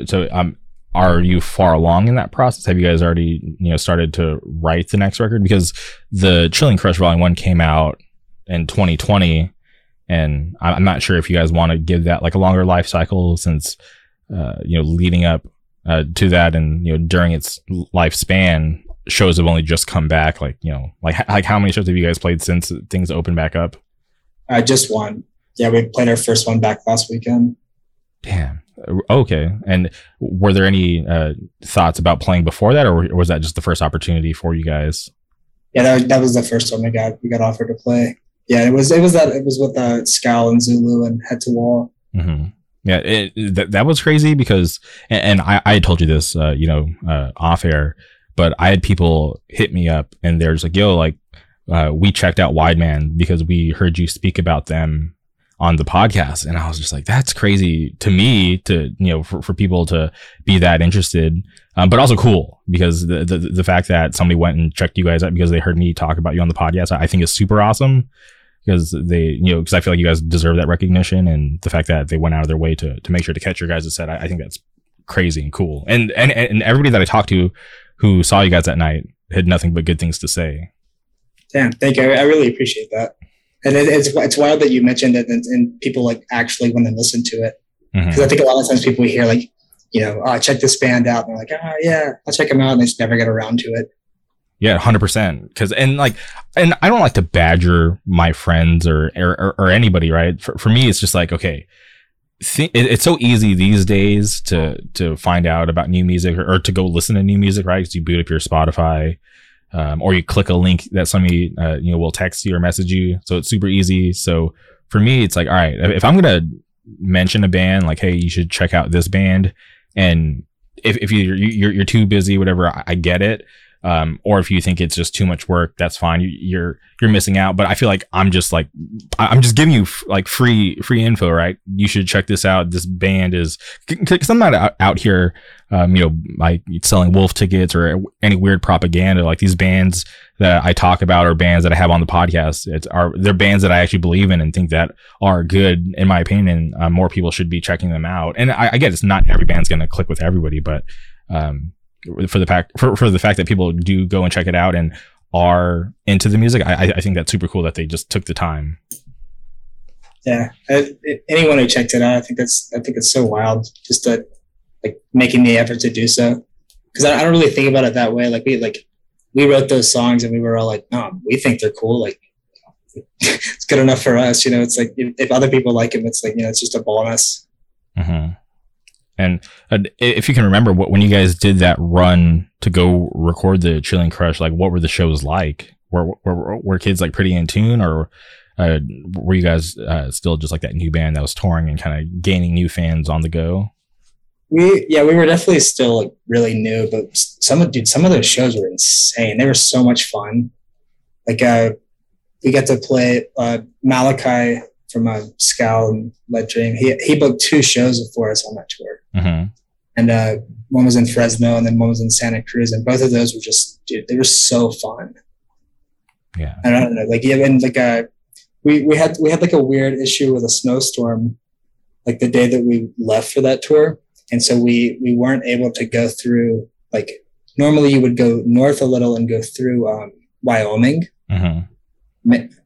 So um, are you far along in that process? Have you guys already you know started to write the next record? Because the Chilling Crush Volume One came out in 2020, and I'm not sure if you guys want to give that like a longer life cycle since uh, you know leading up uh, to that and you know during its lifespan shows have only just come back. Like you know, like like how many shows have you guys played since things opened back up? Uh, just one. Yeah, we played our first one back last weekend. Damn. Okay. And were there any uh, thoughts about playing before that, or was that just the first opportunity for you guys? Yeah, that, that was the first one we got we got offered to play. Yeah, it was it was that it was with uh, Scowl and Zulu and Head to Wall. Mm-hmm. Yeah, it, that that was crazy because, and, and I I told you this, uh, you know, uh, off air but I had people hit me up and they're just like, yo, like, uh, we checked out Wide Man because we heard you speak about them on the podcast. And I was just like, that's crazy to me to, you know, for, for people to be that interested. Um, but also cool because the, the, the fact that somebody went and checked you guys out because they heard me talk about you on the podcast, I think is super awesome because they, you know, because I feel like you guys deserve that recognition and the fact that they went out of their way to, to make sure to catch your guys' set. I, I think that's crazy and cool. And, and, and everybody that I talked to who saw you guys that night had nothing but good things to say. Damn, thank you. I, really appreciate that. And it, it's it's wild that you mentioned it and, and people like actually want to listen to it because mm-hmm. I think a lot of times people hear like you know oh, check this band out and they're like oh yeah I'll check them out and they just never get around to it. Yeah, hundred percent. Because and like, and I don't like to badger my friends or or, or anybody. Right? For for me, it's just like okay, th- it's so easy these days to to find out about new music or, or to go listen to new music, right? Because you boot up your Spotify, um, or you click a link that somebody uh, you know will text you or message you, so it's super easy. So for me, it's like, all right, if I'm gonna mention a band, like, hey, you should check out this band, and if if you're you're, you're too busy, whatever, I, I get it um, or if you think it's just too much work, that's fine. You, you're you're missing out. But I feel like I'm just like I'm just giving you f- like free free info, right? You should check this out. This band is because I'm not out, out here, um, you know, like selling wolf tickets or any weird propaganda. Like these bands that I talk about are bands that I have on the podcast. It's are they're bands that I actually believe in and think that are good in my opinion. Uh, more people should be checking them out. And I, I get it's not every band's gonna click with everybody, but um, for the fact for, for the fact that people do go and check it out and are into the music. I, I think that's super cool that they just took the time. Yeah, I, anyone who checked it out, I think that's I think it's so wild just to like making the effort to do so because I, I, don't really think about it that way. Like we like we wrote those songs and we were all like, no, we think they're cool. Like it's good enough for us. You know, it's like if, if other people like them, it's like you know, it's just a bonus. Mm-hmm. And uh, if you can remember what when you guys did that run to go record the Chilling Crush, like what were the shows like? Were were, were kids like pretty in tune, or uh, were you guys uh, still just like that new band that was touring and kind of gaining new fans on the go? We yeah, we were definitely still like really new, but some of dude, some of those shows were insane. They were so much fun. Like uh, we got to play uh, Malachi from a Scowl and Lead Dream. He he booked two shows for us on that tour, mm-hmm. and uh, one was in Fresno, and then one was in Santa Cruz, and both of those were just dude, they were so fun. Yeah, I don't know, like even like a uh, we we had we had like a weird issue with a snowstorm, like the day that we left for that tour, and so we we weren't able to go through like normally you would go north a little and go through um, Wyoming. Mm-hmm.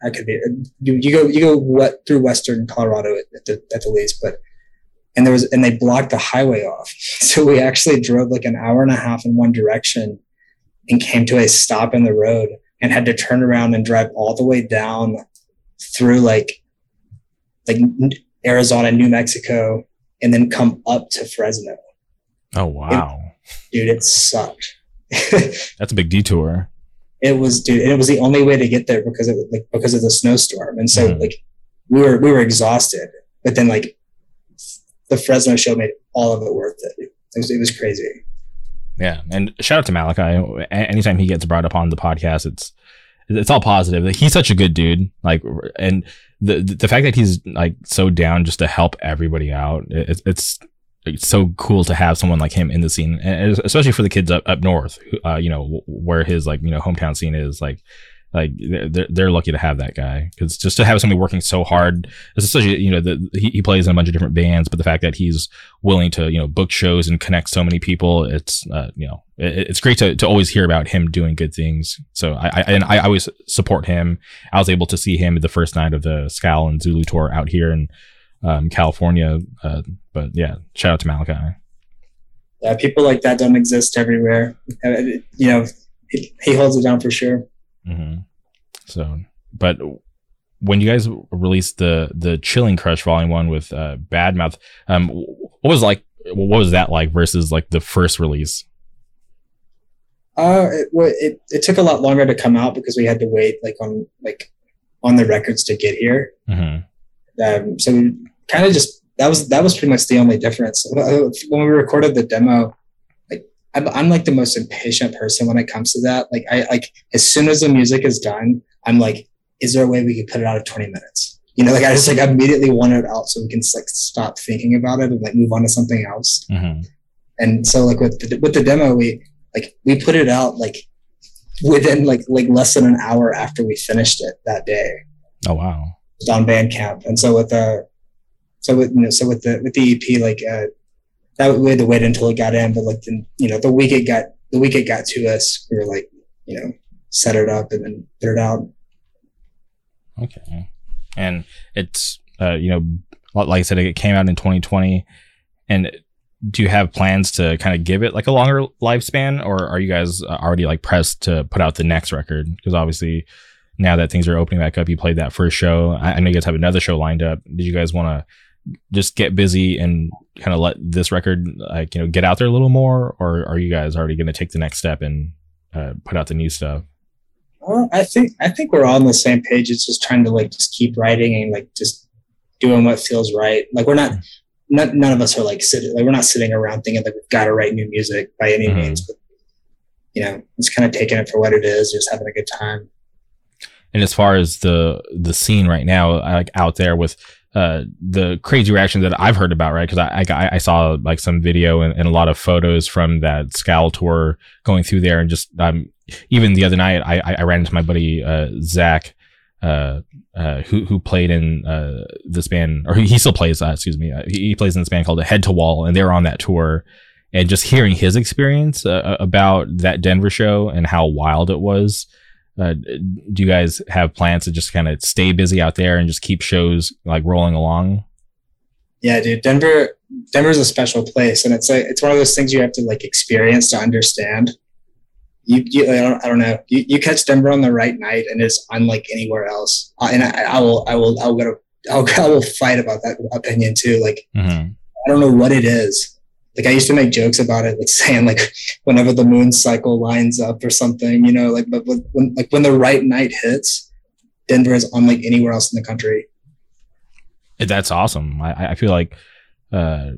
I could be you, you go you go what through western Colorado at the at the least, but and there was and they blocked the highway off. So we actually drove like an hour and a half in one direction and came to a stop in the road and had to turn around and drive all the way down through like like Arizona, New Mexico, and then come up to Fresno. Oh wow. It, dude, it sucked. That's a big detour. It was dude, it was the only way to get there because of like because of the snowstorm. And so mm. like we were we were exhausted. But then like the Fresno show made all of it worth it. It was, it was crazy. Yeah, and shout out to Malachi. Anytime he gets brought up on the podcast, it's it's all positive. He's such a good dude. Like, and the the fact that he's like so down just to help everybody out, it's it's, it's so cool to have someone like him in the scene, and especially for the kids up up north, uh, you know, where his like you know hometown scene is. Like, like they're, they're lucky to have that guy because just to have somebody working so hard especially you know the, he, he plays in a bunch of different bands but the fact that he's willing to you know book shows and connect so many people it's uh, you know it, it's great to, to always hear about him doing good things. So I, I and I always support him. I was able to see him the first night of the Scowl and Zulu tour out here in um, California uh, but yeah shout out to Malachi. Yeah people like that don't exist everywhere. Uh, you know he holds it down for sure Mm-hmm. So, but when you guys released the the Chilling Crush Volume One with uh, Badmouth, um, what was like? What was that like versus like the first release? Uh, it, it it took a lot longer to come out because we had to wait like on like on the records to get here. Mm-hmm. Um, so we kind of just that was that was pretty much the only difference. When we recorded the demo, I'm, I'm like the most impatient person when it comes to that. Like I like as soon as the music is done, I'm like, is there a way we could put it out of 20 minutes? You know, like I just like immediately want it out so we can like stop thinking about it and like move on to something else. Mm-hmm. And so like with the, with the demo, we like we put it out like within like like less than an hour after we finished it that day. Oh wow! On Bandcamp, and so with the so with you know so with the with the EP like uh, that we had to wait until it got in, but like the, you know, the week it got the week it got to us, we were like, you know, set it up and then put it out. Okay. And it's uh, you know, like I said, it came out in 2020. And do you have plans to kind of give it like a longer lifespan, or are you guys already like pressed to put out the next record? Because obviously, now that things are opening back up, you played that first show. I, I know you guys have another show lined up. Did you guys want to just get busy and kind of let this record like you know get out there a little more? Or are you guys already going to take the next step and uh, put out the new stuff? Well, i think i think we're all on the same page. It's just trying to like just keep writing and like just doing what feels right. Like we're not not none of us are like sitting like we're not sitting around thinking that we've got to write new music by any mm-hmm. means. But you know it's kind of taking it for what it is just having a good time. And as far as the the scene right now like out there with uh, the crazy reaction that I've heard about, right? Because I, I, I saw like some video and, and, a lot of photos from that Scowl tour going through there, and just um, even the other night, I, I ran into my buddy uh, Zach, uh, uh, who who played in uh, this band, or he still plays. Uh, excuse me, uh, he, plays in this band called Head to Wall, and they were on that tour. And just hearing his experience uh, about that Denver show and how wild it was, uh, do you guys have plans to just kind of stay busy out there and just keep shows like rolling along? Yeah, dude, Denver, Denver's a special place, and it's like it's one of those things you have to like experience to understand. You, you I, don't, I don't know. You, you catch Denver on the right night, and it's unlike anywhere else. Uh, and I, I, will, I will, I'll go, I'll, I will fight about that opinion too. Like, mm-hmm. I don't know what it is, like I used to make jokes about it, like saying like whenever the moon cycle lines up or something, you know, like but when like when the right night hits, Denver is unlike anywhere else in the country. That's awesome. I, I feel like uh,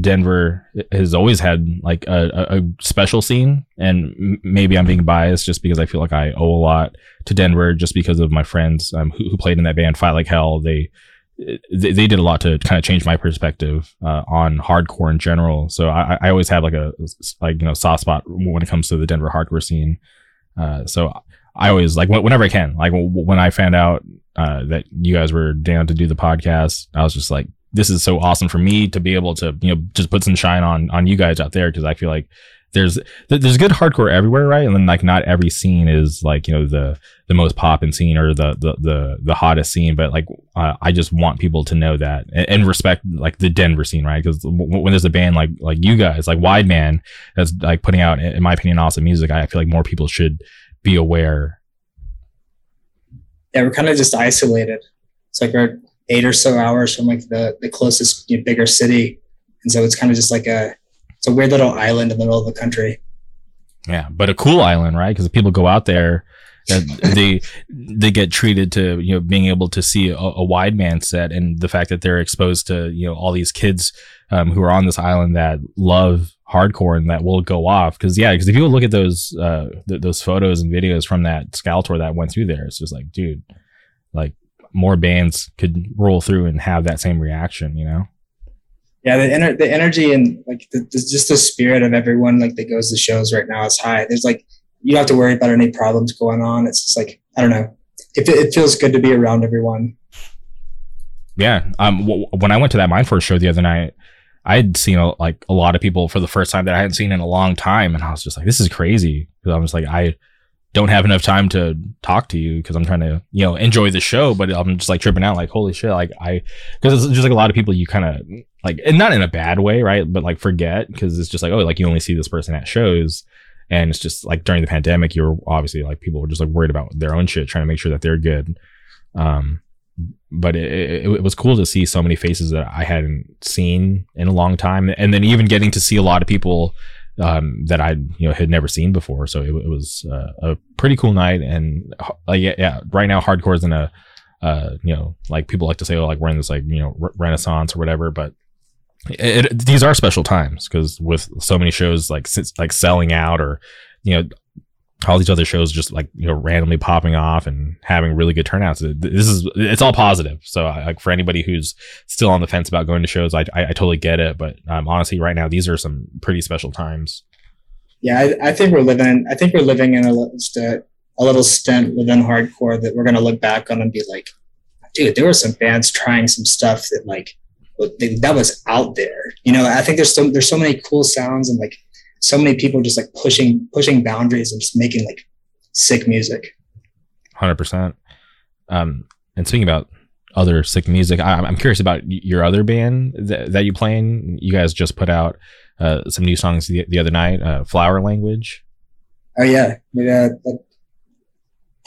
Denver has always had like a, a, special scene, and maybe I'm being biased just because I feel like I owe a lot to Denver just because of my friends um, who, who played in that band Fight Like Hell. They they, they did a lot to kind of change my perspective uh, on hardcore in general. So I, I always have like a like you know soft spot when it comes to the Denver hardcore scene. Uh, so I always like whenever I can. Like when I found out uh, that you guys were down to do the podcast, I was just like, this is so awesome for me to be able to you know just put some shine on on you guys out there because I feel like there's there's good hardcore everywhere, right? And then like not every scene is like you know the the most poppin' scene or the the the, the hottest scene, but like uh, I just want people to know that and, and respect like the Denver scene, right? Because w- when there's a band like like you guys, like Wide Man, that's like putting out, in my opinion, awesome music, I feel like more people should be aware. Yeah, we're kind of just isolated. It's like we're eight or so hours from like the the closest you know, bigger city, and so it's kind of just like a it's a weird little island in the middle of the country. Yeah, but a cool island, right? Because people go out there, they they get treated to you know being able to see a, a, Wide Man set, and the fact that they're exposed to you know all these kids um, who are on this island that love hardcore and that will go off. Because yeah, because if you look at those uh, th- those photos and videos from that Scowl tour that went through there, it's just like, dude, like more bands could roll through and have that same reaction, you know? Yeah, the the energy and like the, the, just the spirit of everyone like that goes to shows right now is high. There's like you don't have to worry about any problems going on. It's just like I don't know. It, it feels good to be around everyone. Yeah. Um. W- when I went to that Mindforce show the other night, I had seen a, like a lot of people for the first time that I hadn't seen in a long time, and I was just like, "This is crazy." Because I'm just like, I don't have enough time to talk to you because I'm trying to, you know, enjoy the show, but I'm just like tripping out, like, holy shit, like I, because it's just like a lot of people you kind of like, and not in a bad way, right? But like forget because it's just like, oh, like you only see this person at shows. And it's just like during the pandemic, you're obviously like people were just like worried about their own shit, trying to make sure that they're good. Um, but it, it, it was cool to see so many faces that I hadn't seen in a long time. And then even getting to see a lot of people um, that I you know had never seen before. So it, it was uh, a pretty cool night. And uh, yeah, yeah, right now hardcore is in a uh, you know like people like to say, oh, like we're in this like you know re- renaissance or whatever, but. It, it, these are special times because with so many shows like like selling out or you know all these other shows just like you know randomly popping off and having really good turnouts. This is it's all positive. So like for anybody who's still on the fence about going to shows, I I, I totally get it. But um, honestly, right now these are some pretty special times. Yeah, I, I think we're living. I think we're living in a, a, a little stint within hardcore that we're gonna look back on and be like, dude, there were some bands trying some stuff that like that was out there. You know, I think there's so there's so many cool sounds and like so many people just like pushing pushing boundaries and just making like sick music. Hundred percent. Um, and speaking about other sick music, I, am curious about your other band that, that you play in. You guys just put out uh, some new songs the, the other night. Uh, Flower Language. Oh yeah, yeah. That,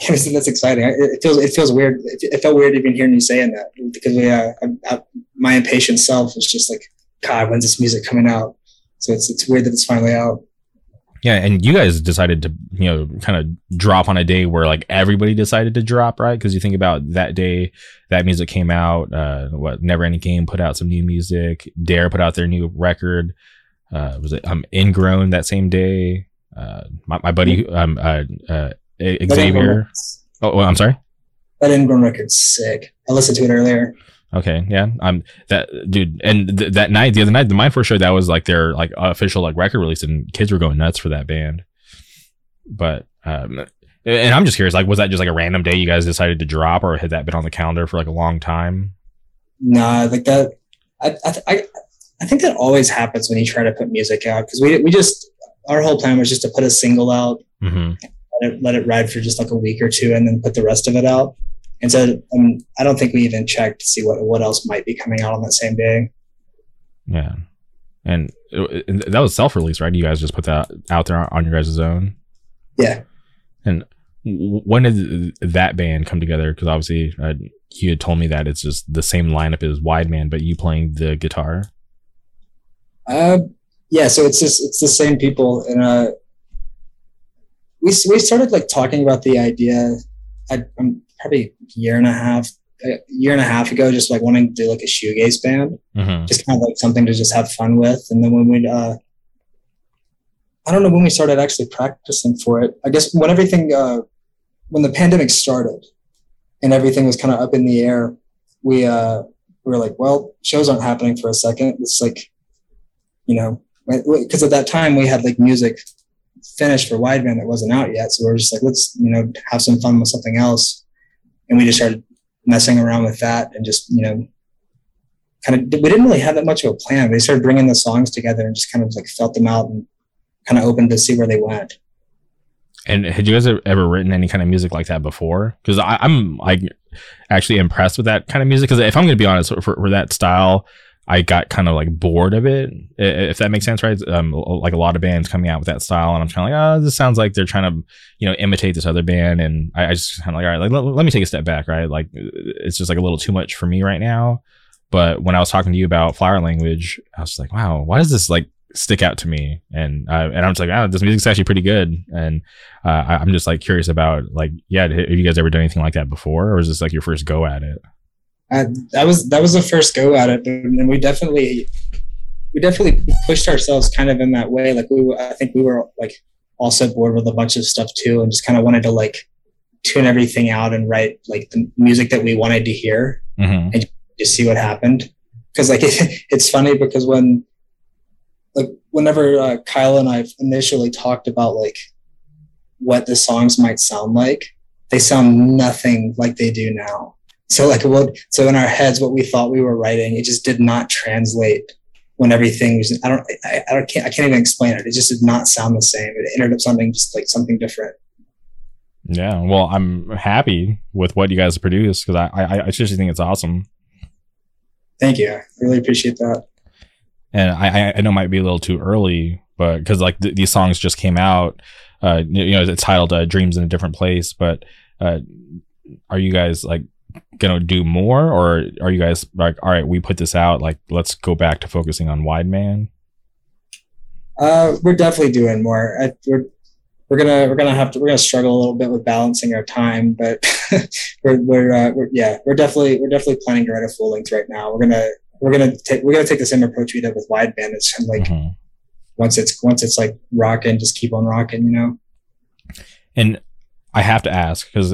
that's exciting. It feels it feels weird. It, felt weird even hearing you saying that because we, uh, I, I, my impatient self was just like, God, when's this music coming out? So it's it's weird that it's finally out. Yeah, and you guys decided to, you know, kind of drop on a day where like everybody decided to drop, right? Because you think about that day, that music came out. Uh, what Never Ending Game put out some new music. Dare put out their new record. Uh, was it um Ingrown that same day? Uh, my, my buddy um uh, uh Xavier. Oh, well, I'm sorry. That Ingrown record's sick. I listened to it earlier. Okay, yeah, I'm that dude. And th- that night, the other night, the Mindforce show, that was like their like official like record release, and kids were going nuts for that band. But um, and I'm just curious, like, was that just like a random day you guys decided to drop, or had that been on the calendar for like a long time? Nah, like that. I I I think that always happens when you try to put music out because we we just our whole plan was just to put a single out, mm-hmm. let, it, let it ride for just like a week or two, and then put the rest of it out. And so um, I don't think we even checked to see what, what else might be coming out on that same day. Yeah. And, and that was self release, right? You guys just put that out there on your guys' own? Yeah. And when did that band come together? Because obviously uh, you had told me that it's just the same lineup as Wide Man, but you playing the guitar. Uh, yeah. So it's just it's the same people, and uh, we we started like talking about the idea. I, I'm probably a year and a half, a year and a half ago, just like wanting to do like a shoegaze band, mm-hmm. just kind of like something to just have fun with. And then when we, uh, I don't know when we started actually practicing for it. I guess when everything, uh, when the pandemic started and everything was kind of up in the air, we, uh, we were like, well, shows aren't happening for a second. It's like, you know, because at that time we had like music finished for Wide Man that wasn't out yet. So we are just like, let's, you know, have some fun with something else. And we just started messing around with that and just, you know, kind of, we didn't really have that much of a plan. They started bringing the songs together and just kind of like felt them out and kind of opened to see where they went. And had you guys ever written any kind of music like that before? Because I'm like actually impressed with that kind of music. Because if I'm going to be honest, for, for that style, I got kind of like bored of it, if that makes sense, right? Um, like a lot of bands coming out with that style, and I'm kind of like, oh, this sounds like they're trying to, you know, imitate this other band, and I, I just kind of like, all right, like let, let, me take a step back, right? Like it's just like a little too much for me right now. But when I was talking to you about flower language, I was like, wow, why does this like stick out to me? And uh, and I'm just like, oh, this music's actually pretty good, and uh, I, am just like curious about like, yeah, have you guys ever done anything like that before, or is this like your first go at it? Uh, that was that was the first go at it, and we definitely we definitely pushed ourselves kind of in that way. Like we, I think we were like also bored with a bunch of stuff too, and just kind of wanted to like tune everything out and write like the music that we wanted to hear mm-hmm. and just see what happened. Because like it, it's funny because when like whenever uh, Kyle and I initially talked about like what the songs might sound like, they sound nothing like they do now. So like what so in our heads what we thought we were writing, it just did not translate when everything was I don't I, I can't I can't even explain it. It just did not sound the same. It ended up sounding just like something different. Yeah, well, I'm happy with what you guys produced because I, I I seriously think it's awesome. Thank you. I really appreciate that. And I I know it might be a little too early, but because like th- these songs just came out, uh, you know, it's titled uh, "Dreams in a Different Place." But uh, are you guys like gonna do more or are you guys like all right we put this out like let's go back to focusing on wide man? Uh we're definitely doing more. I, we're we're gonna we're gonna have to we're gonna struggle a little bit with balancing our time but we're we're, uh, we're yeah we're definitely we're definitely planning to write a full length right now. We're gonna we're gonna take we're gonna take the same approach we did with Wide Man it's kind of like mm-hmm. once it's once it's like rocking just keep on rocking you know? And i have to ask because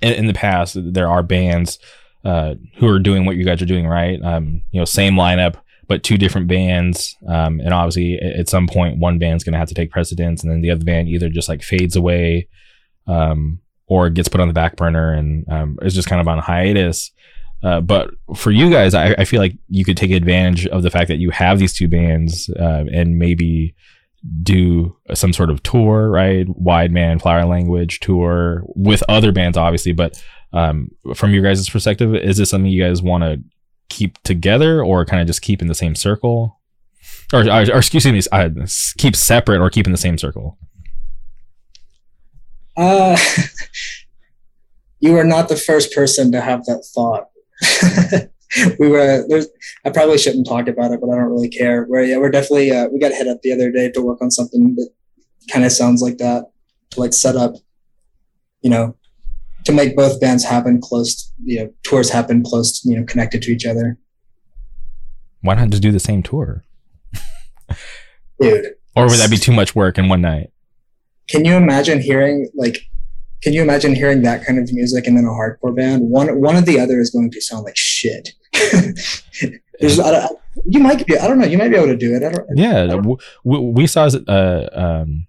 in, in the past there are bands uh, who are doing what you guys are doing, right? Um, you know, same lineup, but two different bands. Um, and obviously, at some point, one band's going to have to take precedence, and then the other band either just like fades away, um, or gets put on the back burner and um, is just kind of on hiatus. Uh, but for you guys, I, I, feel like you could take advantage of the fact that you have these two bands uh, and maybe do some sort of tour, right? Wide man, flower language tour with other bands, obviously. But um, from your guys' perspective, is this something you guys want to keep together or kind of just keep in the same circle? Or, or, or excuse me, uh, keep separate or keep in the same circle? Uh, you are not the first person to have that thought. we were there's I probably shouldn't talk about it, but I don't really care. We're yeah, we're definitely uh, we got hit up the other day to work on something that kind of sounds like that, to like set up, you know, to make both bands happen close, you know, tours happen close, you know, connected to each other. Why not just do the same tour? Dude. Or would that be too much work in one night? Can you imagine hearing like can you imagine hearing that kind of music and then a hardcore band? One one or the other is going to sound like shit. There's, I, you might be, I don't know, you might be able to do it. I don't, yeah, I don't, we, we, saw, uh, um,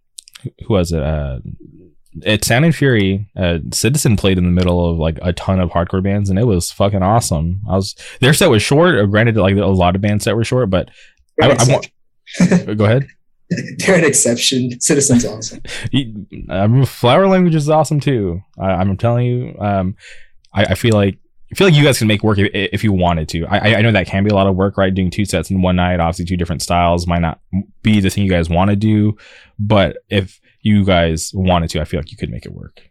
who was it? Uh, at Sound and Fury, uh, Citizen played in the middle of like a ton of hardcore bands, and it was fucking awesome. I was their set was short. Granted, like a lot of bands set were short, but I, I want. go ahead. They're an exception. Citizen's awesome. um, flower language is awesome too. I, am telling you. Um, I, I, feel like I feel like you guys can make work if, if you wanted to. I, I know that can be a lot of work, right? Doing two sets in one night, obviously two different styles might not be the thing you guys want to do, but if you guys wanted to, I feel like you could make it work.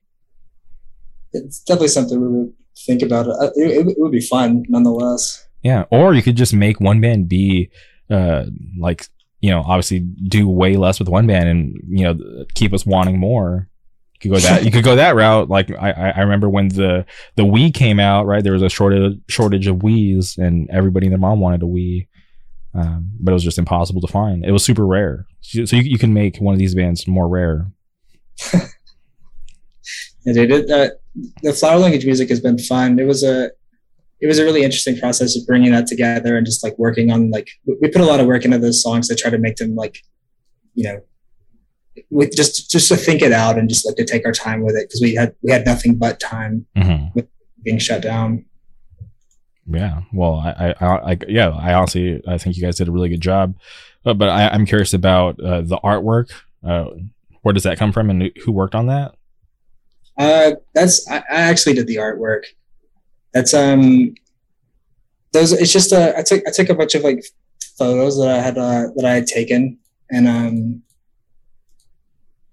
It's definitely something we would think about. It, it, it would be fun, nonetheless. Yeah, or you could just make one band be uh, like you know, obviously do way less with one band and, you know, keep us wanting more. You could go that you could go that route. Like I, I remember when the the Wii came out, right? There was a shortage shortage of Wii's and everybody and their mom wanted a Wii. Um, but it was just impossible to find. It was super rare. So you, you can make one of these bands more rare. yeah, dude, it, uh, the flower language music has been fun. It was a it was a really interesting process of bringing that together and just like working on like we put a lot of work into those songs to try to make them like you know with just just to think it out and just like to take our time with it because we had we had nothing but time mm-hmm. with being shut down. Yeah. Well I, I, I yeah i honestly i think you guys did a really good job. But, but I, am curious about uh, the artwork. Uh, where does that come from and who worked on that? Uh that's i, I actually did the artwork that's um those it's just a I took I took a bunch of like photos that I had uh, that I had taken and um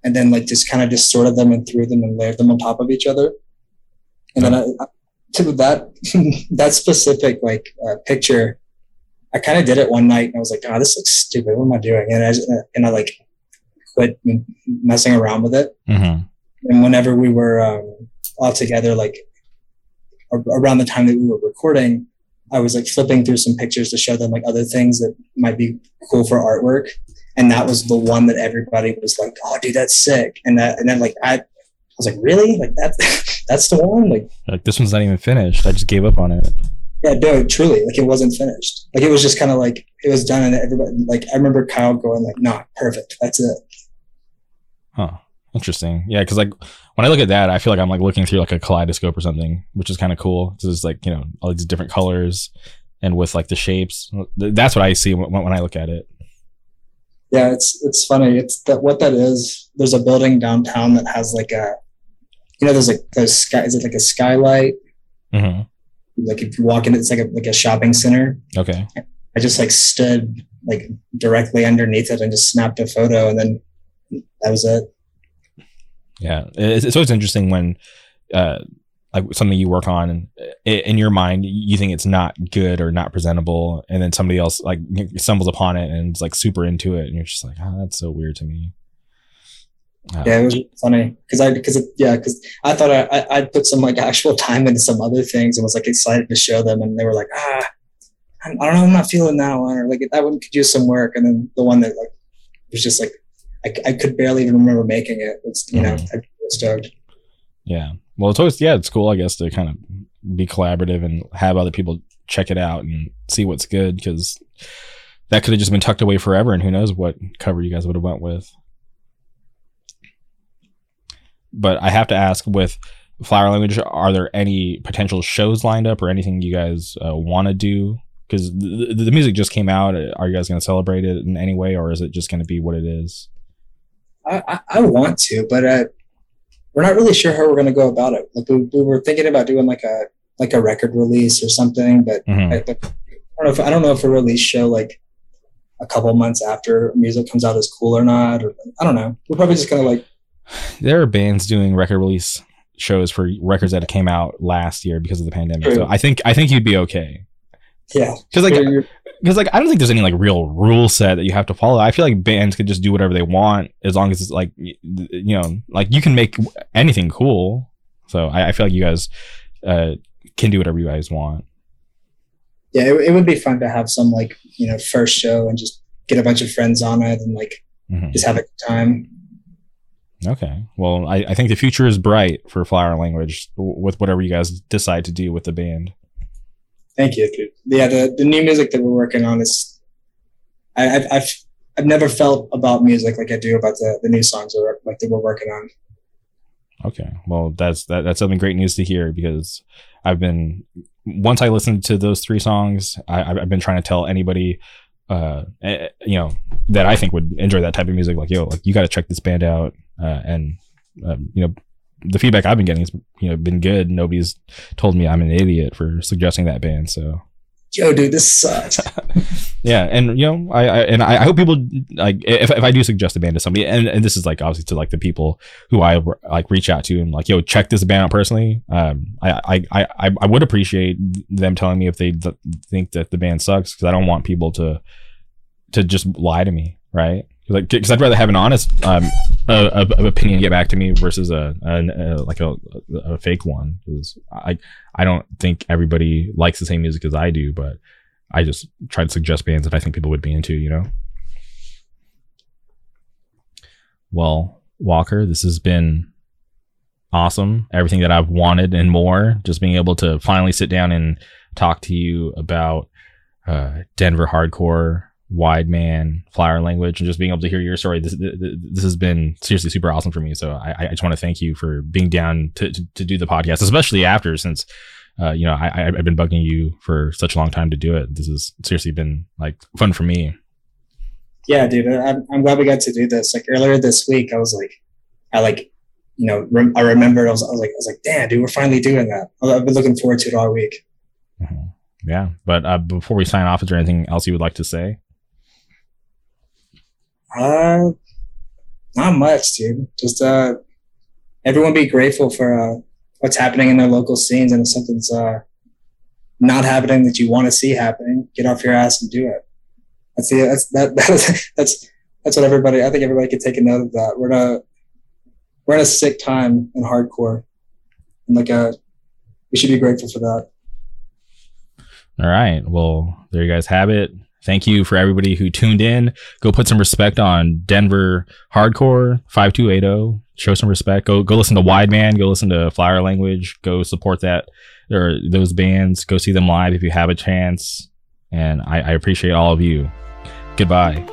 and then like just kind of just sorted them and threw them and layered them on top of each other. And then I, to that that specific like uh, picture, I kind of did it one night and I was like, oh, this looks stupid. What am I doing? And I and I like quit messing around with it. Mm-hmm. And whenever we were um, all together, like around the time that we were recording, I was like flipping through some pictures to show them like other things that might be cool for artwork. And that was the one that everybody was like, "Oh, dude, that's sick!" And that, and then like I, I was like, "Really? Like that's that's the one?" Like, like this one's not even finished. I just gave up on it. Yeah, no, truly, like it wasn't finished. Like it was just kind of like it was done, and everybody like I remember Kyle going like, "Nah, perfect, that's it." Huh. Interesting. Yeah, because like when I look at that, I feel like I'm like looking through like a kaleidoscope or something, which is kind of cool. because It's like you know all these different colors and with like the shapes. That's what I see when, when I look at it. Yeah, it's it's funny. It's that what that is. There's a building downtown that has like a, you know, there's like those sky. Is it like a skylight? Mm-hmm. Like if you walk in, it's like a like a shopping center. Okay. I just like stood like directly underneath it and just snapped a photo, and then that was it. Yeah, it's, it's always interesting when, uh, like something you work on in your mind, you think it's not good or not presentable, and then somebody else like stumbles upon it and is like super into it, and you're just like, oh, that's so weird to me. Uh, yeah, it was funny because I because yeah because I thought I I'd put some like actual time into some other things and was like excited to show them, and they were like, ah, I don't know, I'm not feeling that one, or like that one could use some work, and then the one that like was just like I, I could barely even remember making it. It's you know mm-hmm. I was stoked. Yeah. Well, it's always yeah, it's cool I guess to kind of be collaborative and have other people check it out and see what's good because that could have just been tucked away forever, and who knows what cover you guys would have went with. But I have to ask with Flower Language, are there any potential shows lined up or anything you guys uh, want to do? Because the, the music just came out. Are you guys going to celebrate it in any way, or is it just going to be what it is? I, I want to, but uh, we're not really sure how we're going to go about it. Like we, we, were thinking about doing like a like a record release or something, but mm-hmm. I, I, don't know if I don't know if a release show like a couple months after music comes out is cool or not. Or I don't know. We're probably just gonna like. There are bands doing record release shows for records that came out last year because of the pandemic. True. So I think I think you'd be okay. Yeah, because like because like I don't think there's any like real rule set that you have to follow. I feel like bands could just do whatever they want as long as it's like you know like you can make anything cool. So I, I feel like you guys uh, can do whatever you guys want. Yeah, it, it, would be fun to have some like you know first show and just get a bunch of friends on it and like mm-hmm. just have a good time. Okay. Well, I, I think the future is bright for Flower Language with whatever you guys decide to do with the band. Thank you. Yeah, the, the new music that we're working on is, I, have I've I've never felt about music like I do about the, the new songs that like that we're working on. Okay, well that's that, that's something great news to hear because I've been once I listened to those three songs, I, I've been trying to tell anybody, uh, eh, you know, that I think would enjoy that type of music, like yo, like you got to check this band out, uh, and um, you know, the feedback I've been getting has you know been good. Nobody's told me I'm an idiot for suggesting that band. So, yo, dude, this sucks. yeah, and you know, I, I and I, hope people like if, if I do suggest a band to somebody, and, and this is like obviously to like the people who I like reach out to and like, yo, check this band out personally. Um, I I I, I would appreciate them telling me if they th- think that the band sucks because I don't want people to to just lie to me, right? Like because I'd rather have an honest um a, a, opinion get back to me versus a, a, a like a, a fake one because I I don't think everybody likes the same music as I do, but I just try to suggest bands that I think people would be into, you know. Well, Walker, this has been awesome. Everything that I've wanted and more. Just being able to finally sit down and talk to you about uh, Denver hardcore, wide man, flower language, and just being able to hear your story. This this has been seriously super awesome for me. So I, I just want to thank you for being down to, to, to do the podcast, especially after since. Uh, you know, I, I've been bugging you for such a long time to do it. This has seriously been like fun for me. Yeah, dude, I'm, I'm glad we got to do this. Like earlier this week, I was like, I like you know, rem- I remember I was, I was like, I was like, damn, dude, we're finally doing that. I've been looking forward to it all week. Mm-hmm. Yeah, but uh, before we sign off, is there anything else you would like to say? Uh, not much, dude. Just uh, everyone be grateful for uh, what's happening in their local scenes, and if something's uh not happening that you want to see happening, get off your ass and do it. That's the that's that, that's that's that's what everybody. I think everybody could take a note of that. We're in a we're in a sick time in hardcore, and like a uh, we should be grateful for that. All right. Well, there you guys have it. Thank you for everybody who tuned in. Go put some respect on Denver Hardcore 5280. Show some respect. Go go listen to Wide Man. Go listen to Flower Language. Go support that or those bands. Go see them live if you have a chance. And I, I appreciate all of you. Goodbye.